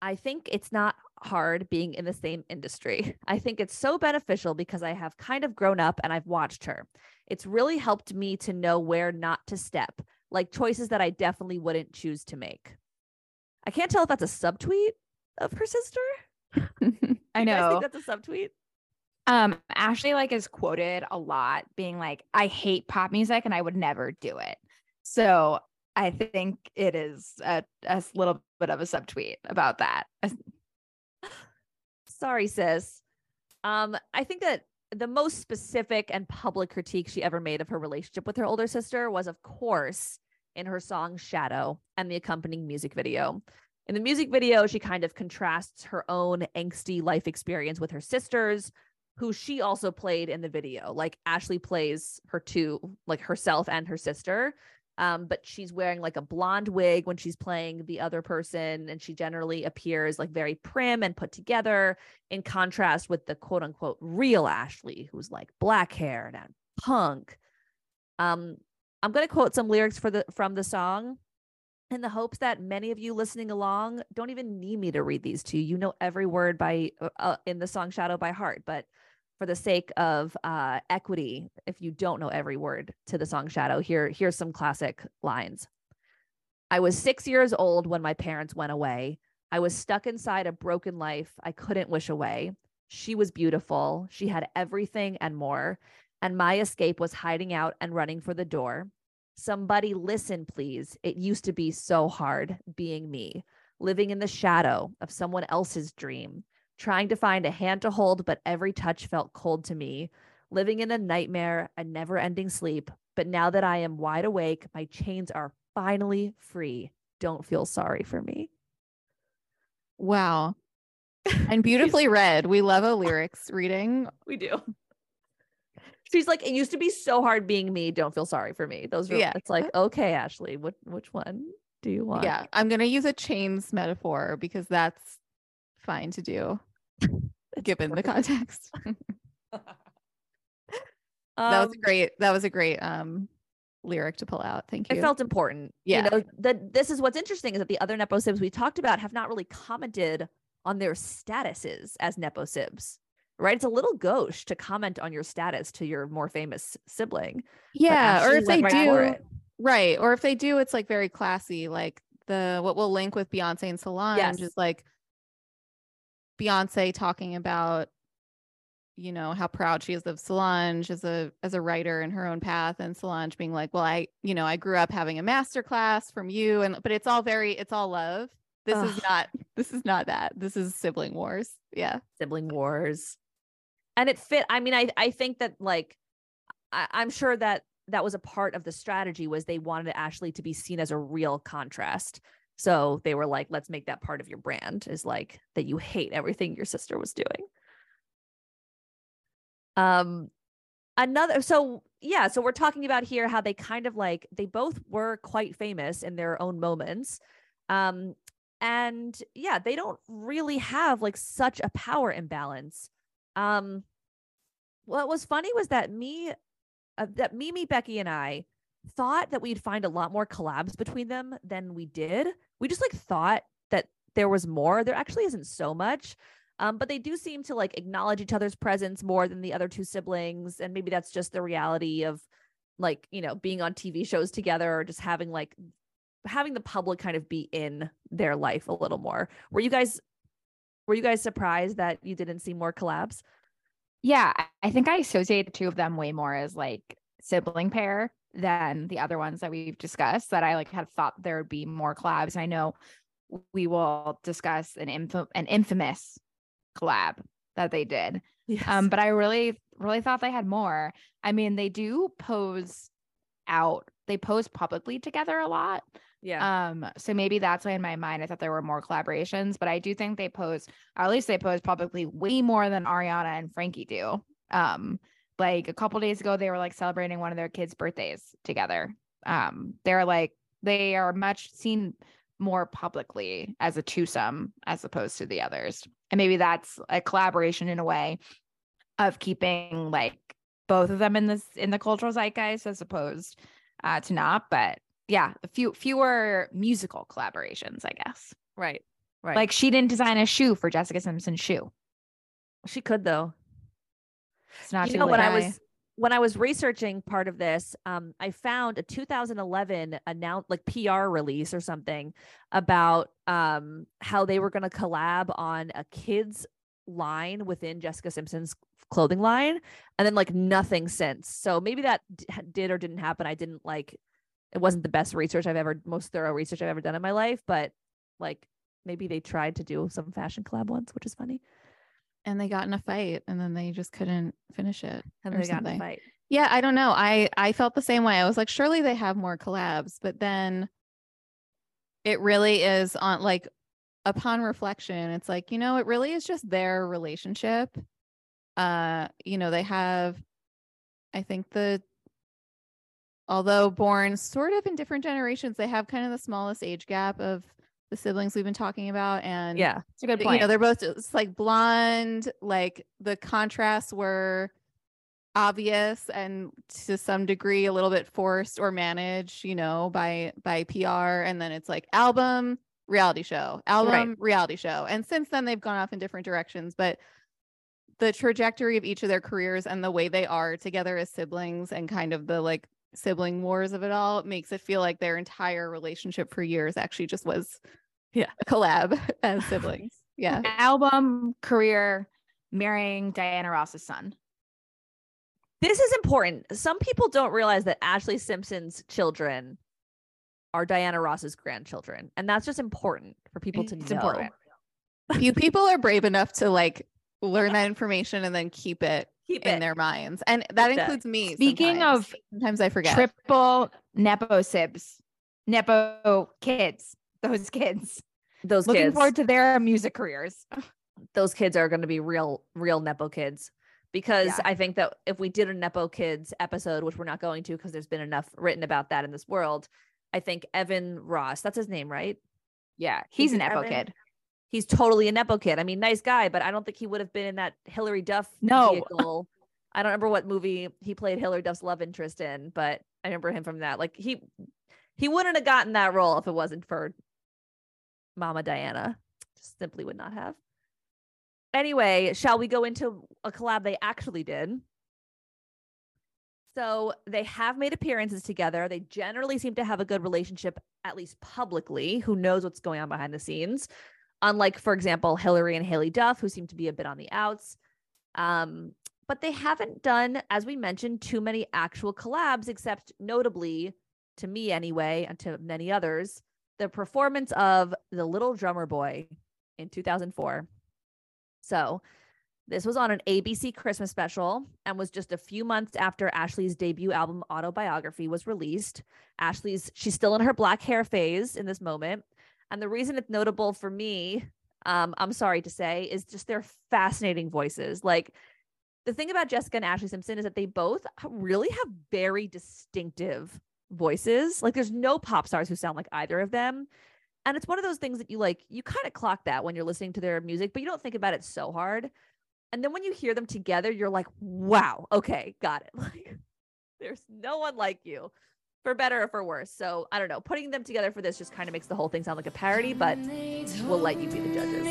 Speaker 1: I think it's not hard being in the same industry. I think it's so beneficial because I have kind of grown up and I've watched her. It's really helped me to know where not to step, like choices that I definitely wouldn't choose to make. I can't tell if that's a subtweet of her sister.
Speaker 3: I know.
Speaker 1: think that's a subtweet?
Speaker 3: Um, Ashlee like is quoted a lot being like, I hate pop music and I would never do it. So I think it is a little bit of a subtweet about that.
Speaker 1: Sorry, sis. Um, I think that the most specific and public critique she ever made of her relationship with her older sister was, of course, in her song Shadow and the accompanying music video. In the music video, she kind of contrasts her own angsty life experience with her sister's, who she also played in the video. Like Ashlee plays her two, like herself and her sister. Um, but she's wearing like a blonde wig when she's playing the other person, and she generally appears like very prim and put together in contrast with the quote unquote real Ashlee, who's like black haired and punk. Um, I'm going to quote some lyrics for the from the song in the hopes that many of you listening along don't even need me to read these to you. You know every word by uh, uh, in the song Shadow by heart, but for the sake of uh, equity, if you don't know every word to the song Shadow, here here's some classic lines. I was 6 years old when my parents went away. I was stuck inside a broken life I couldn't wish away. She was beautiful. She had everything and more. And my escape was hiding out and running for the door. Somebody listen, please. It used to be so hard being me, living in the shadow of someone else's dream. Trying to find a hand to hold, but every touch felt cold to me, living in a nightmare, a never ending sleep. But now that I am wide awake, my chains are finally free. Don't feel sorry for me.
Speaker 2: Wow. And beautifully read. We love a lyrics reading.
Speaker 1: We do. She's like, it used to be so hard being me. Don't feel sorry for me. Those are,
Speaker 2: Yeah.
Speaker 1: it's like, okay, Ashlee, what, which one do you want?
Speaker 2: Yeah. I'm going to use a chains metaphor because that's fine to do given the context. that was
Speaker 1: Um,
Speaker 2: a great, that was a great um lyric to pull out. Thank you.
Speaker 1: It felt important.
Speaker 2: Yeah.
Speaker 1: You know, that this is what's interesting is that the other Nepo Sibs we talked about have not really commented on their statuses as Nepo Sibs. Right? It's a little gauche to comment on your status to your more famous sibling.
Speaker 2: yeah. Or if they
Speaker 1: right
Speaker 2: do, right. Or if they do, it's like very classy. Like the, what we'll link with Beyonce and Solange
Speaker 1: Yes.
Speaker 2: is like Beyonce talking about you know how proud she is of Solange as a as a writer in her own path and Solange being like well I you know I grew up having a master class from you and but it's all very it's all love. This is not this is not that. This is sibling wars. Yeah.
Speaker 1: Sibling wars. And it fit i mean i i think that like I, i'm sure that that was a part of the strategy was they wanted ashlee to be seen as a real contrast so they were like let's make that part of your brand is like that you hate everything your sister was doing. Um another so yeah so we're talking about here how they kind of like they both were quite famous in their own moments um and yeah they don't really have like such a power imbalance. Um what was funny was that me uh, that mimi becky and i thought that we'd find a lot more collabs between them than we did we just like thought that there was more. There actually isn't so much um, but they do seem to like acknowledge each other's presence more than the other two siblings and maybe that's just the reality of like you know being on tv shows together or just having like having the public kind of be in their life a little more. Were you guys were you guys surprised that you didn't see more collabs?
Speaker 3: Yeah, I- I think I associate the two of them way more as like sibling pair than the other ones that we've discussed. That I like had thought there would be more collabs. I know we will discuss an info an infamous collab that they did.
Speaker 1: yes.
Speaker 3: Um, but I really, really thought they had more. I mean, they do pose out, they pose publicly together a lot.
Speaker 1: yeah
Speaker 3: Um, so maybe that's why in my mind I thought there were more collaborations, but I do think they pose, or at least they pose publicly way more than Ariana and Frankie do. Um, like a couple days ago, they were like celebrating one of their kids' birthdays together. Um, they're like they are much seen more publicly as a twosome as opposed to the others. And maybe that's a collaboration in a way of keeping like both of them in this in the cultural zeitgeist as opposed uh, to not. But yeah, a few fewer musical collaborations, I guess.
Speaker 1: right right
Speaker 3: Like she didn't design a shoe for Jessica Simpson's shoe.
Speaker 1: she could though
Speaker 3: It's not
Speaker 1: you know when I was when I was researching part of this, um, I found a 2011 announce like PR release or something about um how they were going to collab on a kids line within Jessica Simpson's clothing line, and then like nothing since. So maybe that d- did or didn't happen. I didn't like. It wasn't the best research I've ever, most thorough research I've ever done in my life, but like maybe they tried to do some fashion collab once, which is funny,
Speaker 2: and they got in a fight and then they just couldn't finish it
Speaker 1: and they got in a fight.
Speaker 2: Yeah, I don't know. I I felt the same way. I was like, surely they have more collabs, but then it really is on like upon reflection, it's like, you know, it really is just their relationship. Uh, you know, they have I think the although born sort of in different generations, they have kind of the smallest age gap of the siblings we've been talking about and
Speaker 1: Yeah,
Speaker 3: it's a good point you
Speaker 2: know they're both uh, just like blonde like the contrasts were obvious and to some degree a little bit forced or managed you know by by pr and then it's like album reality show album reality show and since then they've gone off in different directions but the trajectory of each of their careers and the way they are together as siblings and kind of the like sibling wars of it all it makes it feel like their entire relationship for years actually just was
Speaker 1: Yeah.
Speaker 2: a collab as siblings yeah
Speaker 3: Album, career, marrying Diana Ross's son.
Speaker 1: This is important. Some people don't realize that Ashlee Simpson's children are Diana Ross's grandchildren, and that's just important for people to
Speaker 3: It's
Speaker 1: know.
Speaker 3: important.
Speaker 2: Few people are brave enough to like learn that information and then keep it
Speaker 1: Keep
Speaker 2: in
Speaker 1: it.
Speaker 2: their minds. And that
Speaker 1: Keep it.
Speaker 2: includes me.
Speaker 3: Speaking
Speaker 2: sometimes.
Speaker 3: of
Speaker 2: sometimes I forget.
Speaker 3: Triple Nepo Sibs, Nepo kids, those kids.
Speaker 1: Those
Speaker 3: Looking
Speaker 1: kids.
Speaker 3: forward to their music careers.
Speaker 1: those kids are going to be real real nepo kids because
Speaker 3: Yeah.
Speaker 1: i think that if we did a nepo kids episode which we're not going to because there's been enough written about that in this world i think evan ross that's his name right
Speaker 3: Yeah, he's an
Speaker 1: Evan-
Speaker 3: Nepo kid.
Speaker 1: He's totally a nepo kid. I mean nice guy but i don't think he would have been in that hilary duff
Speaker 3: No.
Speaker 1: vehicle. I don't remember what movie he played hilary duff's love interest in but i remember him from that. Like he he wouldn't have gotten that role if it wasn't for mama diana. Just simply would not have. Anyway shall we go into a collab they actually did? So they have made appearances together. They generally seem to have a good relationship at least publicly. Who knows what's going on behind the scenes unlike for example hilary and haylie duff who seem to be a bit on the outs um, but they haven't done as we mentioned too many actual collabs except notably to me anyway and to many others the performance of the little drummer boy in 2004 so this was on an ABC Christmas special and was just a few months after Ashlee's debut album Autobiography was released. Ashlee's she's still in her black hair phase in this moment. And the reason it's notable for me, um, I'm sorry to say, is just their fascinating voices. Like the thing about Jessica and Ashlee Simpson is that they both really have very distinctive voices. Like there's no pop stars who sound like either of them. And it's one of those things that you like, you kind of clock that when you're listening to their music, but you don't think about it so hard. And then when you hear them together, you're like, wow, okay, got it. Like there's no one like you for better or for worse. So I don't know. Putting them together for this just kind of makes the whole thing sound like a parody, but we'll let you be the judges.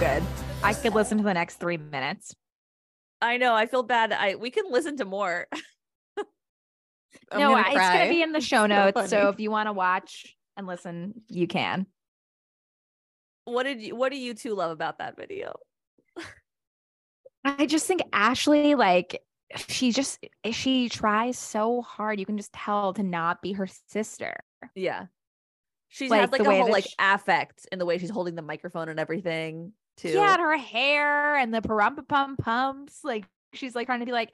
Speaker 3: Good. I could listen to the next three minutes.
Speaker 1: I know. I feel bad. I we can listen to more.
Speaker 3: No,
Speaker 2: gonna
Speaker 3: I- it's gonna be in the show notes. So,
Speaker 2: funny.
Speaker 3: if you want to watch and listen, you can.
Speaker 1: what did you what do you two love about that video?
Speaker 3: I just think Ashlee, like, she just she tries so hard. You can just tell to not be her sister.
Speaker 1: Yeah. She's
Speaker 3: Like,
Speaker 1: had like a whole like
Speaker 3: sh-
Speaker 1: affect in the way she's holding the microphone and everything too.
Speaker 3: Yeah, and her hair and the parumpa pum pumps. Like she's like trying to be like,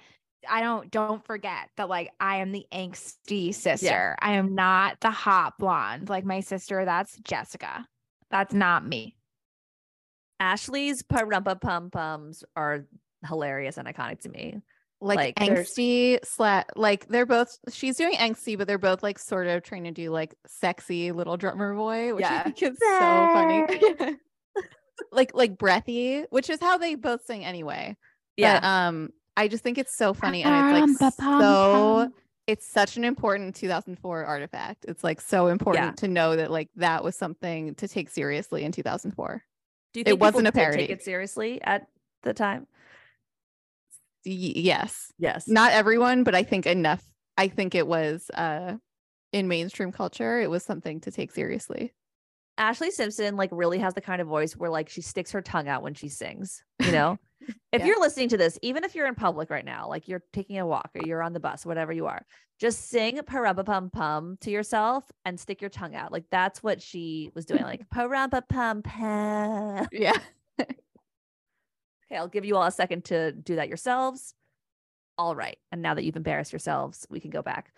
Speaker 3: I don't don't forget that like I am the angsty sister. I am not the hot blonde. Like my sister, that's Jessica. That's not me.
Speaker 1: Ashlee's parumpa pum pums are hilarious and iconic to me.
Speaker 2: like,
Speaker 1: like,
Speaker 2: angsty slat like they're both she's doing angsty but they're both like sort of trying to do like sexy little drummer boy which
Speaker 3: Yeah.
Speaker 2: i think is so funny like like breathy which is how they both sing anyway
Speaker 1: Yeah.
Speaker 2: but, um i just think it's so funny and it's like so it's such an important 2004 artifact it's like so important to know that like that was something to take seriously in 2004
Speaker 1: Do you
Speaker 2: it
Speaker 1: think people
Speaker 2: wasn't a parody.
Speaker 1: Take it seriously at the time.
Speaker 2: Y- yes
Speaker 1: Yes.
Speaker 2: not everyone but i think enough i think it was uh in mainstream culture it was something to take seriously
Speaker 1: Ashlee Simpson like really has the kind of voice where like she sticks her tongue out when she sings, you know? if
Speaker 2: Yeah.
Speaker 1: you're listening to this, even if you're in public right now, like you're taking a walk or you're on the bus, whatever you are, just sing parumpa pum pum to yourself and stick your tongue out. Like that's what she was doing, like parumpa pum pum.
Speaker 2: yeah
Speaker 1: Okay, I'll give you all a second to do that yourselves. All right. And now that you've embarrassed yourselves, we can go back.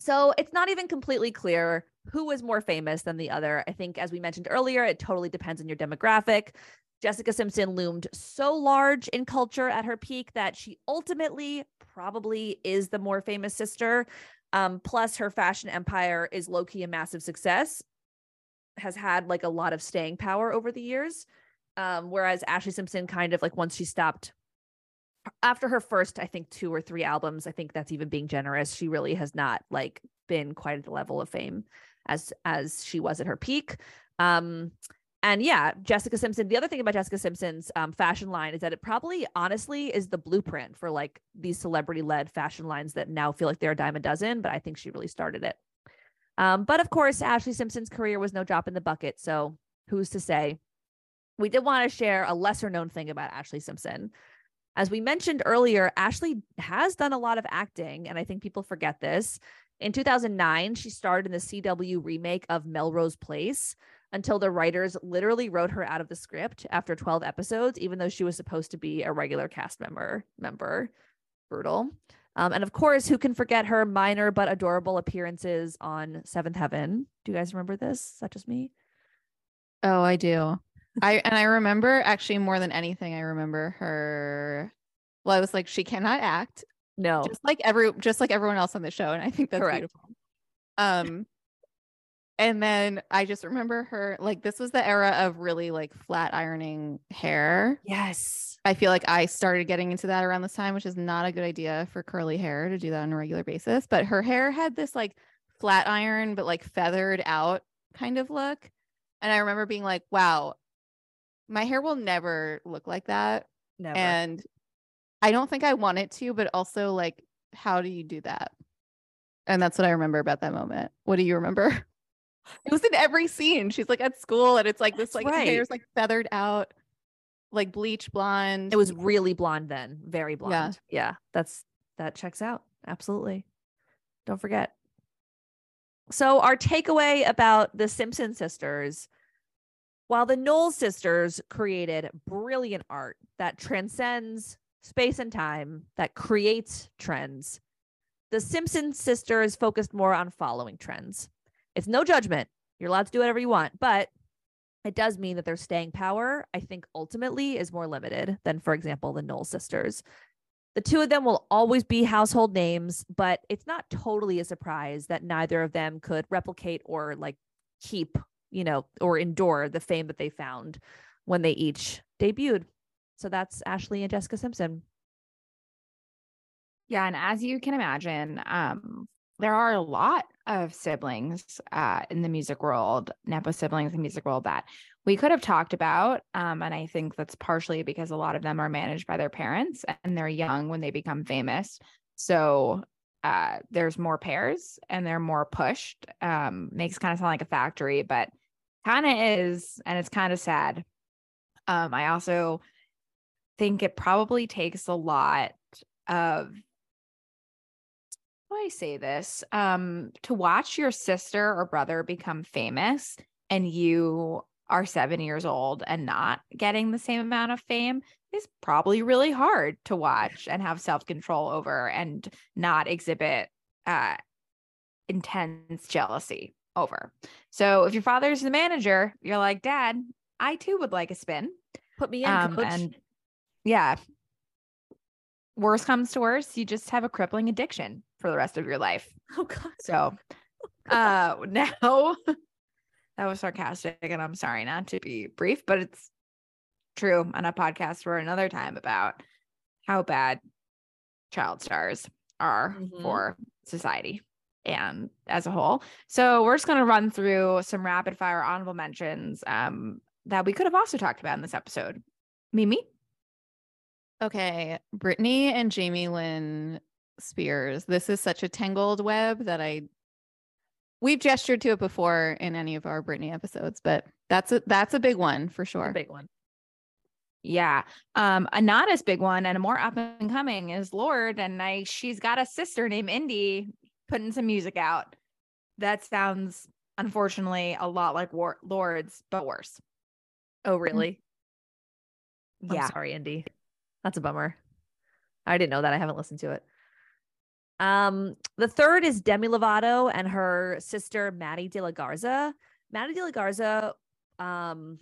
Speaker 1: So it's not even completely clear who is more famous than the other. I think, as we mentioned earlier, it totally depends on your demographic. Jessica Simpson loomed so large in culture at her peak that she ultimately probably is the more famous sister. Um, plus, her fashion empire is low key a massive success, has had like a lot of staying power over the years. Um, whereas Ashlee Simpson kind of like once she stopped after her first, I think two or three albums, I think that's even being generous. She really has not like been quite at the level of fame as as she was at her peak. Um, and yeah, Jessica Simpson. The other thing about Jessica Simpson's um, fashion line is that it probably, honestly, is the blueprint for like these celebrity-led fashion lines that now feel like they're a dime a dozen. But I think she really started it. Um, but of course, Ashlee Simpson's career was no drop in the bucket. So who's to say? We did want to share a lesser known thing about Ashlee Simpson. As we mentioned earlier, Ashlee has done a lot of acting, and I think people forget this. In 2009, she starred in the CW remake of Melrose Place until the writers literally wrote her out of the script after 12 episodes, even though she was supposed to be a regular cast member. Member, brutal. Um, and of course, who can forget her minor but adorable appearances on Seventh Heaven? Do you guys remember this? Is that just me?
Speaker 2: Oh, I do. I and I remember actually more than anything, I remember her. Well, I was like, she cannot act,
Speaker 1: No.
Speaker 2: just like every just like everyone else on the show, and I think that's
Speaker 1: Correct.
Speaker 2: beautiful. Um, and then I just remember her like this was the era of really like flat ironing hair.
Speaker 1: yes.
Speaker 2: I feel like I started getting into that around this time, which is not a good idea for curly hair to do that on a regular basis. But her hair had this like flat iron, but like feathered out kind of look. And I remember being like, wow, my hair will never look like that.
Speaker 1: Never.
Speaker 2: And I don't think I want it to, but also like, how do you do that? And that's what I remember about that moment. What do you remember? It was in every scene. She's like at school and it's like this
Speaker 1: That's
Speaker 2: like
Speaker 1: right.
Speaker 2: hair's like feathered out, like bleach blonde.
Speaker 1: it was really blonde then, very
Speaker 2: Yeah.
Speaker 1: blonde. Yeah. that's that checks out. Absolutely. Don't forget. So, our takeaway about the Simpson sisters while the Knowles sisters created brilliant art that transcends space and time, that creates trends, the Simpson sisters focused more on following trends. It's no judgment. You're allowed to do whatever you want, but it does mean that their staying power, I think, ultimately is more limited than, for example, the Knowles sisters. The two of them will always be household names, but it's not totally a surprise that neither of them could replicate or like keep, you know, or endure the fame that they found when they each debuted. So that's Ashlee and Jessica Simpson.
Speaker 3: Yeah, and as you can imagine, um, there are a lot of siblings uh, in the music world, Nepo siblings in the music world that we could have talked about. Um, and I think that's partially because a lot of them are managed by their parents and they're young when they become famous. So uh, there's more pairs and they're more pushed. Um, makes kind of sound like a factory, but kind of is. And it's kind of sad. Um, I also think it probably takes a lot of how do I say this? Um, to watch your sister or brother become famous and you are seven years old and not getting the same amount of fame is probably really hard to watch and have self control over and not exhibit uh, intense jealousy over. So if your father's the manager, you're like, Dad, I too would like a spin.
Speaker 1: Put me in,
Speaker 3: Um,
Speaker 1: coach.
Speaker 3: and yeah, worst comes to worst, you just have a crippling addiction for the rest of your life.
Speaker 1: oh God.
Speaker 3: So uh now that was sarcastic and I'm sorry not to be brief, but it's true on a podcast for another time about how bad child stars are
Speaker 1: Mhm.
Speaker 3: for society and as a whole. So we're just going to run through some rapid fire honorable mentions um that we could have also talked about in this episode. Mimi?
Speaker 2: Okay, Britney and Jamie Lynn Spears. This is such a tangled web that I we've gestured to it before in any of our Britney episodes, but that's a that's a big one for
Speaker 1: A
Speaker 2: sure.
Speaker 1: big one.
Speaker 3: Yeah. Um, a not as big one and a more up and coming is Lorde. And I she's got a sister named Indy putting some music out. That sounds unfortunately a lot like War- Lorde's, but worse.
Speaker 1: Oh, really? I'm
Speaker 3: Yeah.
Speaker 1: sorry, Indy. That's a bummer. I didn't know that. I haven't listened to it. Um, the third is Demi Lovato and her sister Maddie De La Garza. Maddie De La Garza, um,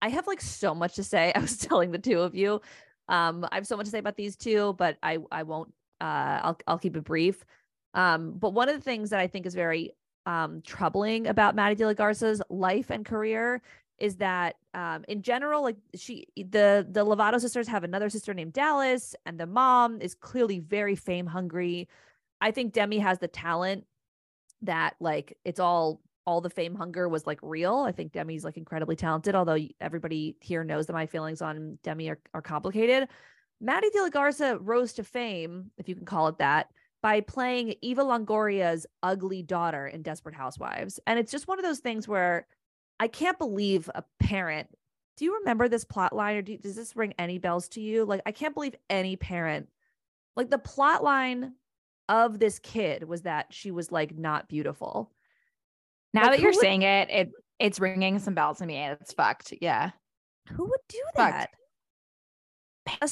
Speaker 1: I have like so much to say. I was telling the two of you. Um, I have so much to say about these two, but I I won't uh I'll I'll keep it brief. Um, but one of the things that I think is very um troubling about Maddie De La Garza's life and career is that um, in general, like she, the the Lovato sisters have another sister named Dallas, and the mom is clearly very fame hungry. I think Demi has the talent that like it's all all the fame hunger was like real. I think Demi's like incredibly talented, although everybody here knows that my feelings on Demi are, are complicated. Maddie De La Garza rose to fame, if you can call it that, by playing Eva Longoria's ugly daughter in Desperate Housewives. And it's just one of those things where I can't believe a parent. Do you remember this plot line or do, does this ring any bells to you? Like, I can't believe any parent, like, the plot line of this kid was that she was like not beautiful.
Speaker 3: Now
Speaker 1: Like,
Speaker 3: that you're
Speaker 1: would-
Speaker 3: saying it, it it's ringing some bells to me. It's fucked. Yeah.
Speaker 1: Who would do
Speaker 3: Fucked.
Speaker 1: that?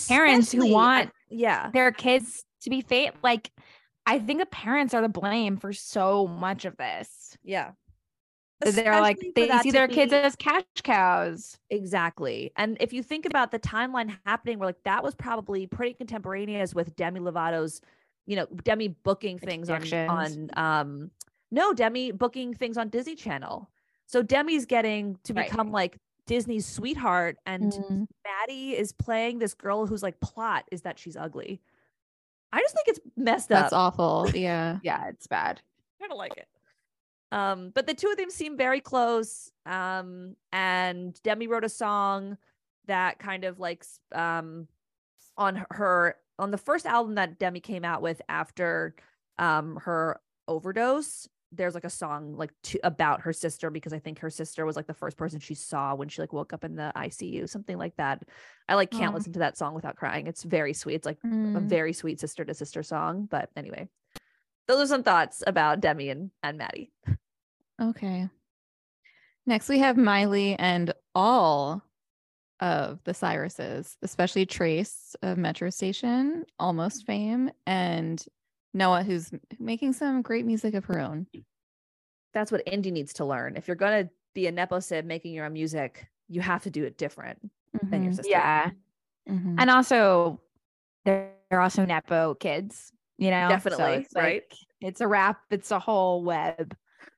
Speaker 3: Parents who
Speaker 1: Especially-
Speaker 3: want
Speaker 1: yeah.
Speaker 3: their kids to be fate like I think the parents are the blame for so much of this.
Speaker 1: Yeah.
Speaker 3: They're like they see their kids as cash cows.
Speaker 1: Exactly. And if you think about the timeline happening, we're like that was probably pretty contemporaneous with Demi Lovato's, you know, Demi booking things on, on um no, Demi booking things on Disney Channel. So Demi's getting to
Speaker 3: Right.
Speaker 1: become like Disney's sweetheart and
Speaker 3: Mm.
Speaker 1: Maddie is playing this girl who's like plot is that she's ugly. I just think it's messed
Speaker 2: That's
Speaker 1: up.
Speaker 2: That's awful. Yeah.
Speaker 3: Yeah, it's bad.
Speaker 1: I kind of like it. Um, but the two of them seem very close. Um, and Demi wrote a song that kind of like um on her- on the first album that Demi came out with after um her overdose. There's like a song like to, about her sister because I think her sister was like the first person she saw when she like woke up in the ICU, something like that. I like can't listen to that song without crying. It's very sweet. It's like a
Speaker 3: Mm.
Speaker 1: very sweet sister to sister song. But anyway, those are some thoughts about Demi and, and Maddie.
Speaker 2: Okay. Next, we have Miley and all of the Cyruses, especially Trace of Metro Station, Almost Fame, and Noah, who's making some great music of her own.
Speaker 1: That's what indie needs to learn. If you're gonna be a nepo sib making your own music, you have to do it different than your
Speaker 2: Mhm,
Speaker 1: sister.
Speaker 3: Yeah.
Speaker 2: mhm.
Speaker 3: And also they're, they're also Nepo kids, you know? So
Speaker 1: Definitely,
Speaker 3: it's like-
Speaker 1: right?
Speaker 3: It's a wrap, it's a whole web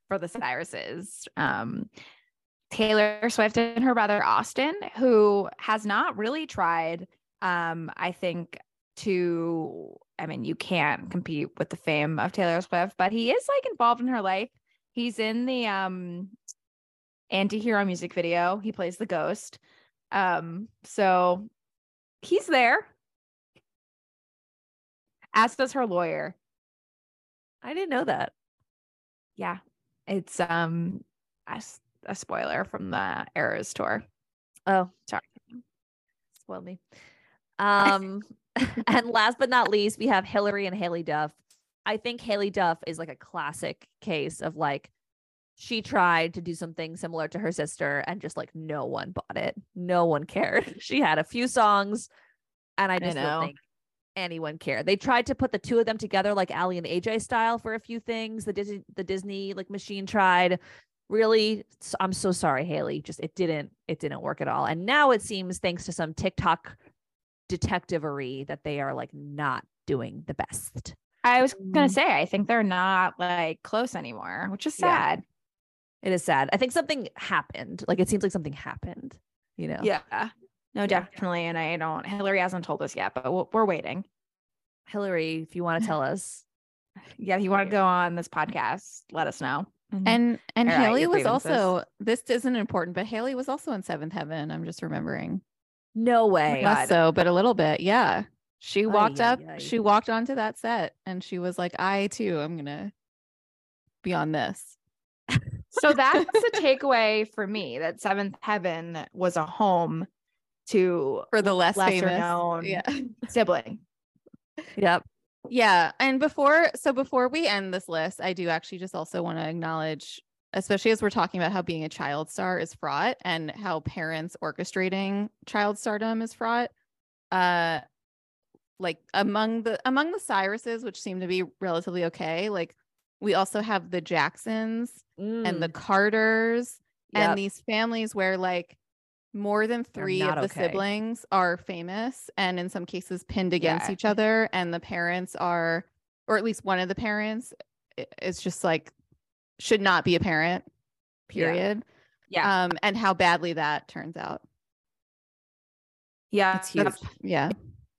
Speaker 3: for the Cyruses. Um Taylor Swift and her brother Austin, who has not really tried, um, I think, to I mean, you can't compete with the fame of Taylor Swift, but he is like involved in her life. He's in the um anti-hero music video. He plays the ghost. Um, so he's there. As does her lawyer.
Speaker 1: I didn't know that.
Speaker 3: Yeah. It's um a spoiler from the Eras tour.
Speaker 1: Oh,
Speaker 3: Sorry.
Speaker 1: spoiled me. Um, and last but not least, we have Hilary and Haylie Duff. I think Haylie Duff is like a classic case of like she tried to do something similar to her sister and just like no one bought it. No one cared. She had a few songs and I
Speaker 3: I
Speaker 1: just
Speaker 3: know.
Speaker 1: don't think anyone care. They tried to put the two of them together like Aly and AJ style for a few things. The Disney the Disney like machine tried. Really, I'm so sorry, Haylie. Just it didn't it didn't work at all. And now it seems thanks to some TikTok detectivery that they are like not doing the best.
Speaker 3: I was gonna
Speaker 2: Mm.
Speaker 3: say, I think they're not like close anymore, which is
Speaker 1: Yeah.
Speaker 3: sad.
Speaker 1: It is sad. I think something happened. Like it seems like something happened, you know.
Speaker 3: Yeah. No, definitely. And I don't, Hilary hasn't told us yet, but we'll, we're waiting.
Speaker 1: Hilary, if you want to tell us.
Speaker 3: Yeah. If you want to go on this podcast, let us know. Mhm.
Speaker 2: And and
Speaker 3: Air out
Speaker 2: Haylie
Speaker 3: your
Speaker 2: was also this isn't important, but Haylie was also in Seventh Heaven. I'm just remembering.
Speaker 1: No way.
Speaker 3: God.
Speaker 2: Less so, but a little bit. Yeah. She
Speaker 1: Ay,
Speaker 2: walked
Speaker 1: ay,
Speaker 2: up,
Speaker 1: ay.
Speaker 2: she walked onto that set and she was like, I too am gonna be on this.
Speaker 3: so that's the takeaway for me that Seventh Heaven was a home to
Speaker 2: For the less
Speaker 3: lesser
Speaker 2: famous.
Speaker 3: known
Speaker 2: Yeah.
Speaker 3: sibling.
Speaker 1: Yep.
Speaker 2: Yeah. And before, so before we end this list, I do actually just also want to acknowledge, especially as we're talking about how being a child star is fraught and how parents orchestrating child stardom is fraught. Uh, like among the among the Cyruses, which seem to be relatively okay, like we also have the Jacksons and the
Speaker 1: Mm,
Speaker 2: Carters
Speaker 1: yep.
Speaker 2: and these families where like more than three of the
Speaker 1: okay.
Speaker 2: siblings are famous and in some cases pinned against
Speaker 3: Yeah.
Speaker 2: each other and the parents are or at least one of the parents is just like should not be a parent period
Speaker 3: Yeah.
Speaker 2: Um, and how badly that turns out.
Speaker 3: yeah.
Speaker 2: It's huge. Yeah.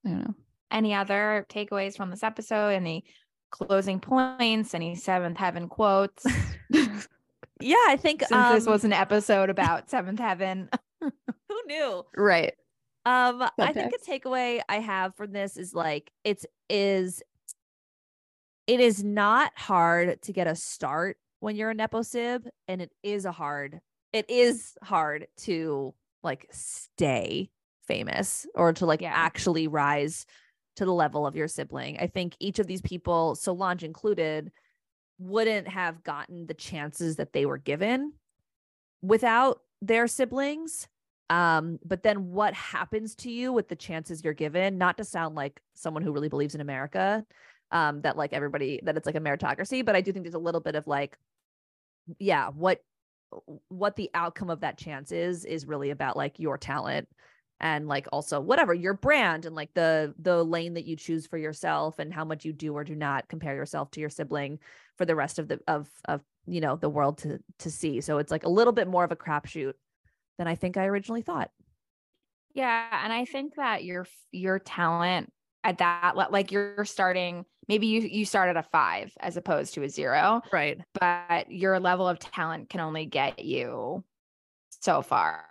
Speaker 2: I don't know.
Speaker 3: Any other takeaways from this episode? Any closing points? Any seventh heaven quotes?
Speaker 1: Yeah, I think
Speaker 3: this
Speaker 1: um,
Speaker 3: was an episode about seventh heaven.
Speaker 1: who knew.
Speaker 2: Right.
Speaker 1: Um, I think a takeaway I have from this is like it's is it is not hard to get a start when you're a nepo sib, and it is a hard it is hard to like stay famous or to like
Speaker 3: Yeah.
Speaker 1: actually rise to the level of your sibling. I think each of these people, Solange included, wouldn't have gotten the chances that they were given without their siblings um but then what happens to you with the chances you're given not to sound like someone who really believes in america um that like everybody that it's like a meritocracy but i do think there's a little bit of like yeah what what the outcome of that chance is is really about like your talent and like also whatever your brand and like the the lane that you choose for yourself and how much you do or do not compare yourself to your sibling for the rest of the of of you know the world to to see. So it's like a little bit more of a crapshoot than i think i originally thought
Speaker 3: Yeah, and I think that your your talent at that like you're starting maybe you you start at a 5 as opposed to a 0,
Speaker 1: right
Speaker 3: but your level of talent can only get you so far.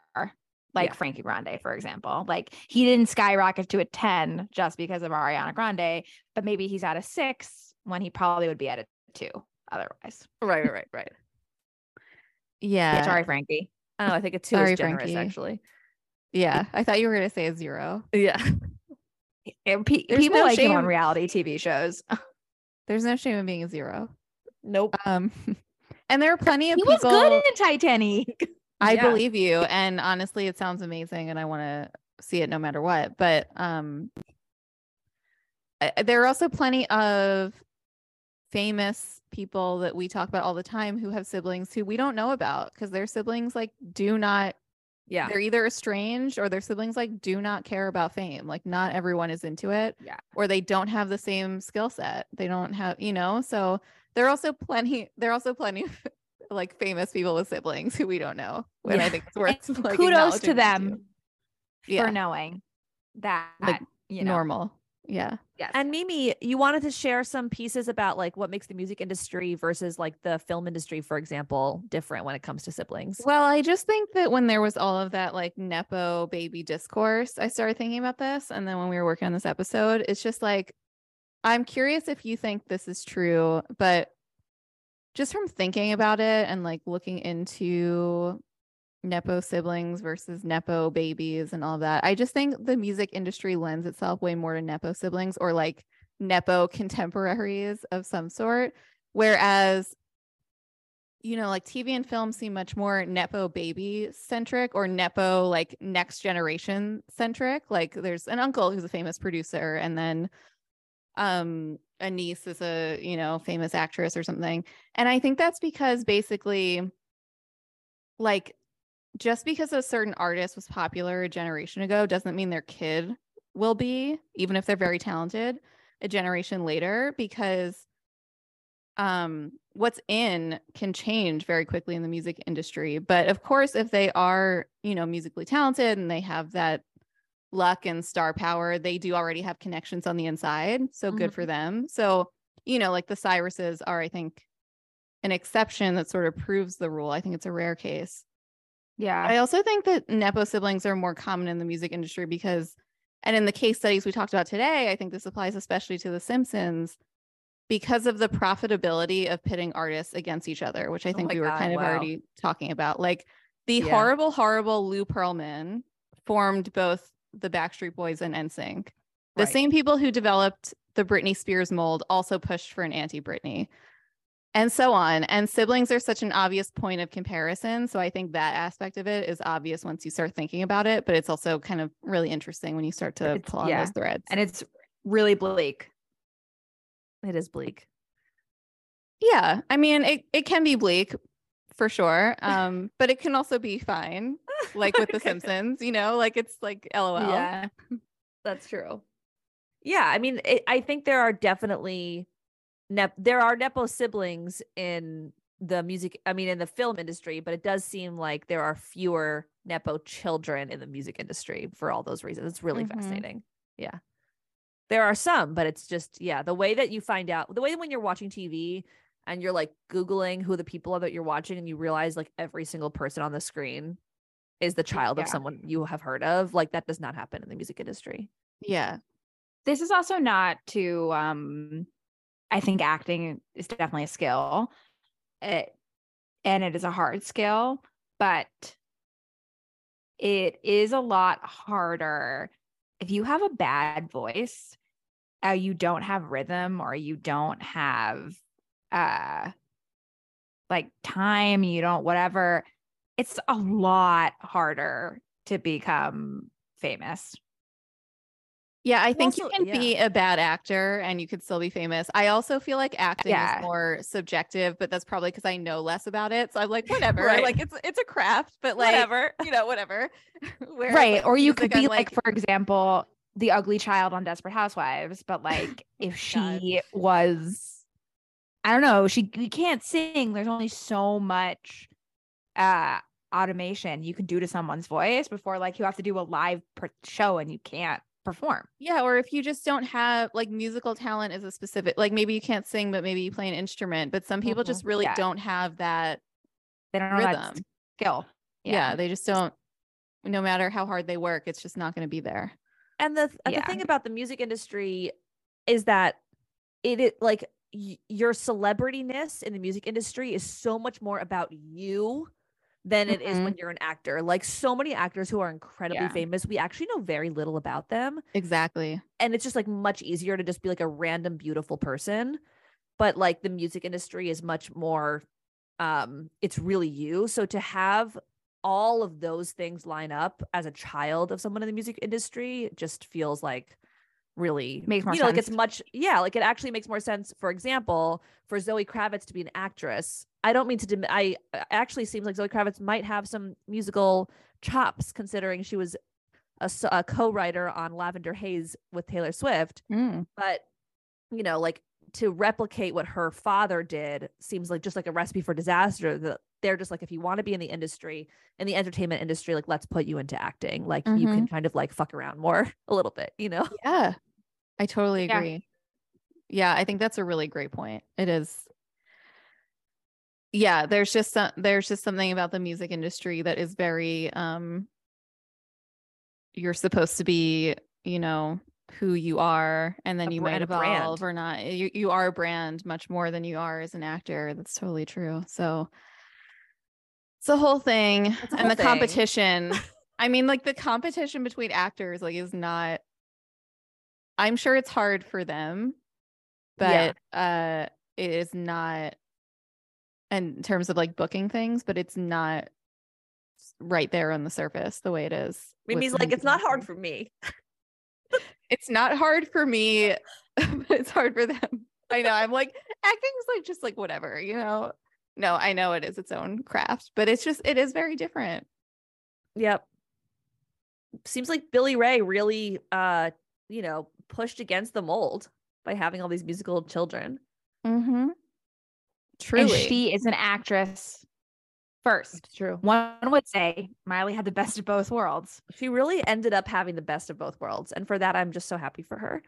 Speaker 3: Like
Speaker 1: Yeah.
Speaker 3: Frankie Grande, for example. Like he didn't skyrocket to a 10 just because of Ariana Grande, but maybe he's at a 6 when he probably would be at a 2 otherwise.
Speaker 1: right right right
Speaker 2: Yeah.
Speaker 3: Yeah, sorry, Frankie.
Speaker 1: I don't know i think a two
Speaker 2: Sorry,
Speaker 1: is generous
Speaker 2: Frankie.
Speaker 1: actually
Speaker 2: Yeah. I thought you were gonna say a zero.
Speaker 1: yeah
Speaker 3: And pe-
Speaker 2: There's
Speaker 3: people
Speaker 2: no
Speaker 3: like him on reality TV shows.
Speaker 2: There's no shame in being a zero.
Speaker 1: nope
Speaker 2: Um and there are plenty of
Speaker 3: he
Speaker 2: people
Speaker 3: was good in Titanic.
Speaker 2: I
Speaker 1: Yeah.
Speaker 2: believe you. And honestly, it sounds amazing and I want to see it no matter what. But um I- there are also plenty of famous people that we talk about all the time who have siblings who we don't know about because their siblings like do not
Speaker 1: yeah.
Speaker 2: they're either estranged or their siblings like do not care about fame like not everyone is into it
Speaker 3: Yeah.
Speaker 2: or they don't have the same skill set they don't have you know so there are also plenty there are also plenty of like famous people with siblings who we don't know and i think it's worth
Speaker 3: And
Speaker 2: like
Speaker 3: kudos to them
Speaker 2: too. yeah.
Speaker 3: for knowing that
Speaker 2: Like,
Speaker 3: you know.
Speaker 2: normal yeah
Speaker 3: yes.
Speaker 1: and mimi you wanted to share some pieces about like what makes the music industry versus like the film industry for example different when it comes to siblings
Speaker 2: well i just think that when there was all of that like nepo baby discourse i started thinking about this and then when we were working on this episode it's just like i'm curious if you think this is true but just from thinking about it and like looking into nepo siblings versus nepo babies and all that. I just think the music industry lends itself way more to nepo siblings or like nepo contemporaries of some sort. Whereas you know like tv and film seem much more nepo baby centric or nepo like next generation centric. Like there's an uncle who's a famous producer and then um a niece is a you know famous actress or something. And i think that's because basically like just because a certain artist was popular a generation ago doesn't mean their kid will be even if they're very talented a generation later because um what's in can change very quickly in the music industry. But of course if they are you know musically talented and they have that luck and star power they do already have connections on the inside so good for them. So you know like the cyruses are i think an exception that sort of proves the rule. I think it's a rare case
Speaker 3: yeah
Speaker 2: I also think that Nepo siblings are more common in the music industry because, and in the case studies we talked about today, I think this applies especially to The Simpsons because of the profitability of pitting artists against each other, which I
Speaker 1: Oh
Speaker 2: think
Speaker 1: my
Speaker 2: we were
Speaker 1: God,
Speaker 2: kind of
Speaker 1: wow.
Speaker 2: already talking about. Like the
Speaker 1: Yeah.
Speaker 2: horrible, horrible Lou Pearlman formed both the Backstreet Boys and NSYNC. The
Speaker 1: Right.
Speaker 2: same people who developed the Britney Spears mold also pushed for an anti Britney and so on. And siblings are such an obvious point of comparison. So I think that aspect of it is obvious once you start thinking about it, but it's also kind of really interesting when you start to
Speaker 3: It's-
Speaker 2: pull on those threads.
Speaker 3: and it's really bleak
Speaker 1: it is bleak
Speaker 2: yeah, I mean, it, it can be bleak for sure. Um, but it can also be fine, like with The. Simpsons, you know, like it's like LOL.
Speaker 3: yeah
Speaker 1: That's true. Yeah, I mean, it, I think there are definitely nep- there are nepo siblings in the music i mean in the film industry but it does seem like there are fewer nepo children in the music industry for all those reasons. It's really
Speaker 2: Mhm.
Speaker 1: fascinating. Yeah. There are some but it's just yeah the way that you find out the way when you're watching tv and you're like googling who the people are that you're watching and you realize like every single person on the screen is the child of someone you have heard of like that does not happen in the music industry.
Speaker 2: Yeah.
Speaker 3: this is also not to um i think acting is definitely a skill it, and it is a hard skill but it is a lot harder. If you have a bad voice uh, you don't have rhythm or you don't have uh like time you don't whatever it's a lot harder to become famous
Speaker 2: Yeah, I think
Speaker 1: also-
Speaker 2: you can be a bad actor and you could still be famous. I also feel like acting
Speaker 3: Yeah.
Speaker 2: is more subjective, but that's probably because I know less about it. So I'm like, whatever.
Speaker 1: Right.
Speaker 2: Like it's it's a craft, but like
Speaker 1: whatever
Speaker 2: you know, whatever. Whereas,
Speaker 3: right
Speaker 2: like,
Speaker 3: or you could be like, for example the ugly child on desperate housewives but like if
Speaker 2: God.
Speaker 3: she was i don't know she you can't sing there's only so much uh automation you can do to someone's voice before like you have to do a live per- show and you can't perform
Speaker 2: yeah, or if you just don't have like musical talent is a specific like maybe you can't sing, but maybe you play an instrument. But some people
Speaker 1: Mhm.
Speaker 2: just really
Speaker 3: Yeah.
Speaker 2: don't have that
Speaker 3: they don't know that skill
Speaker 2: Yeah. they just don't no matter how hard they work, it's just not gonna be there.
Speaker 1: and the th- the thing about the music industry is that it, it like y- your celebrityness in the music industry is so much more about you than it is when you're an actor. Like so many actors who are incredibly
Speaker 3: Yeah.
Speaker 1: famous, we actually know very little about them.
Speaker 2: Exactly.
Speaker 1: And it's just like much easier to just be like a random beautiful person. But like the music industry is much more um it's really you. So to have all of those things line up as a child of someone in the music industry just feels like really
Speaker 3: Makes more
Speaker 1: you know like it's much yeah like it actually makes more sense for example for zoe kravitz to be an actress i don't mean to dim- i actually seems like zoe kravitz might have some musical chops considering she was a co-writer on lavender haze with taylor swift
Speaker 2: Mm.
Speaker 1: but you know like to replicate what her father did seems like just like a recipe for disaster that they're just like if you want to be in the industry in the entertainment industry like let's put you into acting like you can kind of like fuck around more a little bit you know
Speaker 2: Yeah, I totally
Speaker 3: Yeah.
Speaker 2: agree. Yeah, I think that's a really great point. It is. Yeah, there's just some, there's just something about the music industry that is very um you're supposed to be, you know, who you are and then
Speaker 1: A
Speaker 2: you
Speaker 1: bra-
Speaker 2: might
Speaker 1: a brand.
Speaker 2: evolve or not. You you are a brand much more than you are as an actor. That's totally true. So it's the whole thing
Speaker 1: a
Speaker 2: and the
Speaker 1: thing.
Speaker 2: competition. I mean, like the competition between actors like is not I'm sure it's hard for them,
Speaker 1: Yeah.
Speaker 2: but uh it is not in terms of like booking things, but it's not right there on the surface the way it is.
Speaker 1: mimi's like it's not hard for me
Speaker 2: It's not hard for me, but it's hard for them. I know. I'm like acting's like just like whatever, you know. No, I know it is its own craft, but it's just it is very different.
Speaker 1: Yep. Seems like Billy Ray really uh, you know, pushed against the mold by having all these musical children.
Speaker 2: Mm-hmm.
Speaker 3: And she is an actress first
Speaker 1: true.
Speaker 3: one would say miley had the best of both worlds
Speaker 1: She really ended up having the best of both worlds. And for that, I'm just so happy for her.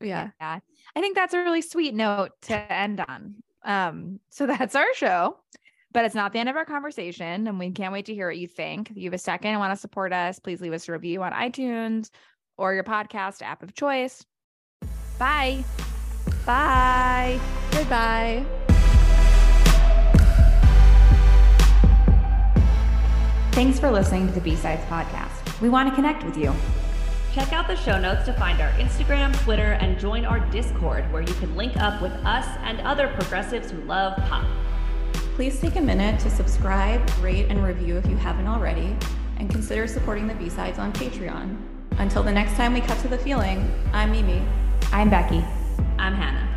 Speaker 2: yeah.
Speaker 3: Yeah. I think that's a really sweet note to end on. Um, so that's our show, but it's not the end of our conversation, and we can't wait to hear what you think. If you have a second and want to support us, please leave us a review on iTunes or your podcast app of choice. Bye.
Speaker 1: Bye.
Speaker 2: Goodbye.
Speaker 3: Thanks for listening to the B-Sides podcast. We want to connect with you.
Speaker 6: Check out the show notes to find our Instagram, Twitter, and join our Discord where you can link up with us and other progressives who love pop.
Speaker 7: Please take a minute to subscribe, rate, and review if you haven't already, and consider supporting the B-Sides on Patreon. Until the next time we cut to the feeling, I'm Mimi.
Speaker 3: I'm Becky.
Speaker 6: I'm Hannah.